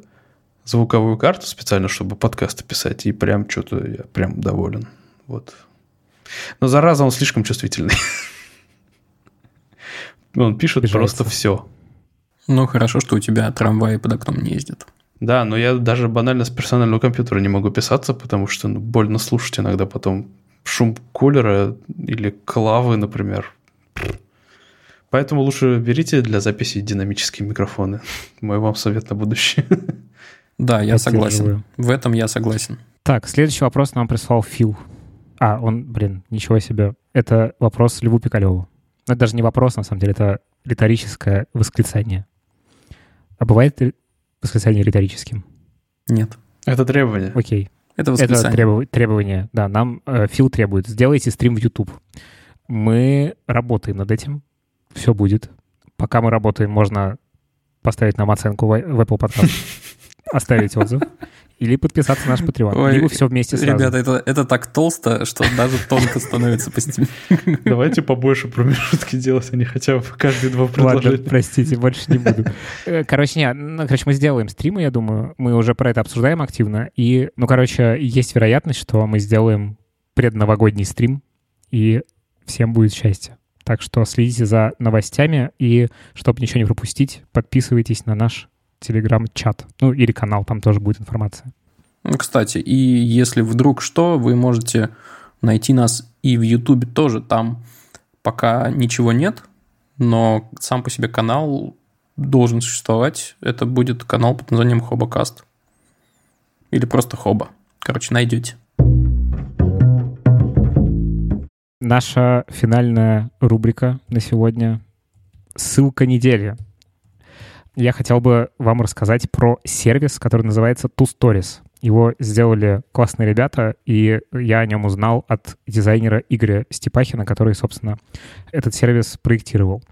D: звуковую карту специально, чтобы подкасты писать, и прям что-то я прям доволен. Вот. Но зараза он слишком чувствительный. [LAUGHS] Он пишет просто все.
B: Ну, хорошо, что у тебя трамваи под окном не ездят.
D: Да, но я даже банально с персонального компьютера не могу писаться, потому что ну, больно слушать иногда потом шум кулера или клавы, например. Поэтому лучше берите для записи динамические микрофоны. [LAUGHS] Мой вам совет на будущее. [LAUGHS]
B: Да, я согласен. В этом я согласен.
C: Так, следующий вопрос нам прислал Фил. А, он, блин, ничего себе. Это вопрос Льву Пикалеву. Ну, это даже не вопрос, на самом деле, это риторическое восклицание. А бывает восклицание риторическим?
B: Нет.
D: Это требование.
C: Окей.
B: Это восклицание.
C: Это требов... требование. Да, нам э, Фил требует. Сделайте стрим в YouTube. Мы работаем над этим. Все будет. Пока мы работаем, можно поставить нам оценку в Apple Podcast, [LAUGHS] оставить отзыв или подписаться на наш Patreon. Либо все вместе сразу.
B: Ребята, это, это так толсто, что даже тонко становится постепенно.
D: Давайте побольше промежутки делать, а не хотя бы каждые два предложения.
C: Ладно, простите, больше не буду. [LAUGHS] Э, короче, не, ну, короче, мы сделаем стримы, я думаю. Мы уже про это обсуждаем активно. И, ну, короче, есть вероятность, что мы сделаем предновогодний стрим, и всем будет счастье. Так что следите за новостями, и чтобы ничего не пропустить, подписывайтесь на наш телеграм-чат. Ну, или канал, там тоже будет информация.
B: Ну, кстати, и если вдруг что, вы можете найти нас и в Ютубе тоже. Там пока ничего нет, но сам по себе канал должен существовать. Это будет канал под названием Хобокаст. Или просто Хоба. Короче, найдете.
C: Наша финальная рубрика на сегодня — ссылка недели — я хотел бы вам рассказать про сервис, который называется Two Stories. Его сделали классные ребята, и я о нем узнал от дизайнера Игоря Степахина, который, собственно, этот сервис проектировал.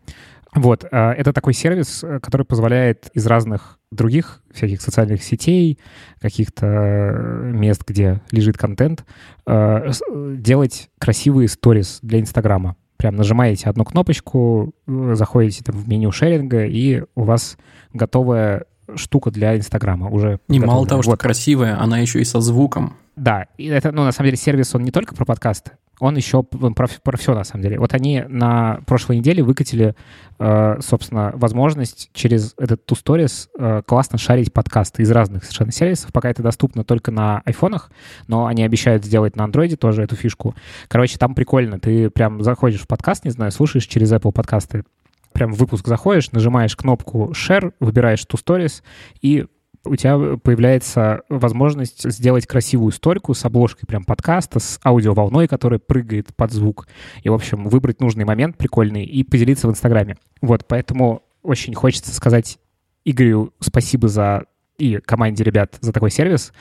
C: Вот, а, это такой сервис, который позволяет из разных других всяких социальных сетей, каких-то мест, где лежит контент, делать красивые сторис для Инстаграма. Прям нажимаете одну кнопочку, заходите там в меню шеринга, и у вас готовая штука для Инстаграма уже.
B: Не мало того, что вот. красивая, она еще и со звуком.
C: Да, и это, ну, на самом деле, сервис, он не только про подкасты, он еще про, про все, на самом деле. Вот они на прошлой неделе выкатили, э, собственно, возможность через этот Two Stories э, классно шарить подкасты из разных совершенно сервисов. Пока это доступно только на айфонах, но они обещают сделать на андроиде тоже эту фишку. Короче, там прикольно. Ты прям заходишь в подкаст, не знаю, слушаешь через Apple подкасты, прям в выпуск заходишь, нажимаешь кнопку Share, выбираешь Two Stories, и у тебя появляется возможность сделать красивую историку с обложкой прям подкаста, с аудиоволной, которая прыгает под звук. И, в общем, выбрать нужный момент прикольный и поделиться в Инстаграме. Вот, поэтому очень хочется сказать Игорю спасибо за и команде ребят за такой сервис.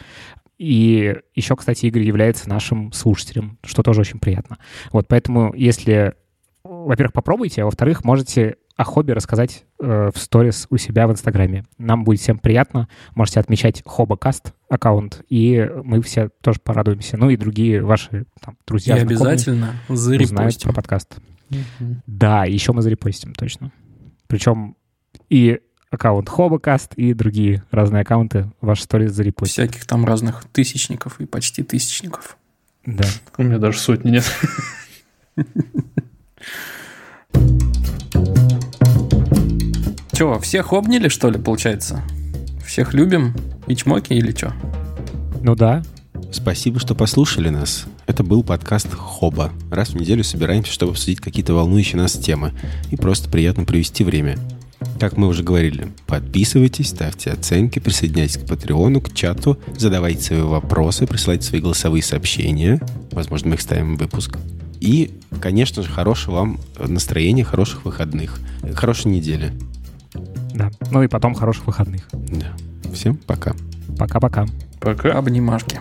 C: И еще, кстати, Игорь является нашим слушателем, что тоже очень приятно. Вот, поэтому если, во-первых, попробуйте, а во-вторых, можете о хобби рассказать э, в сторис у себя в Инстаграме. Нам будет всем приятно. Можете отмечать Хобокаст аккаунт, и мы все тоже порадуемся. Ну и другие ваши там, друзья,
B: И обязательно
C: узнают про подкаст. mm Да, еще мы зарепостим, точно. Причем и аккаунт Хобокаст, и другие разные аккаунты ваши сторис зарепостят.
B: Всяких там разных тысячников и почти тысячников.
C: Да.
D: У меня даже сотни нет. [LAUGHS]
B: Че, всех обняли, что ли, получается? Всех любим? И чмоки или что?
C: Ну да.
A: Спасибо, что послушали нас. Это был подкаст Хоба. Раз в неделю собираемся, чтобы обсудить какие-то волнующие нас темы и просто приятно провести время. Как мы уже говорили, подписывайтесь, ставьте оценки, присоединяйтесь к Патреону, к чату, задавайте свои вопросы, присылайте свои голосовые сообщения. Возможно, мы их ставим в выпуск. И, конечно же, хорошего вам настроения, хороших выходных, хорошей недели.
C: Да. Ну и потом хороших выходных.
A: Да. Всем пока.
C: Пока-пока.
D: Пока.
B: Обнимашки.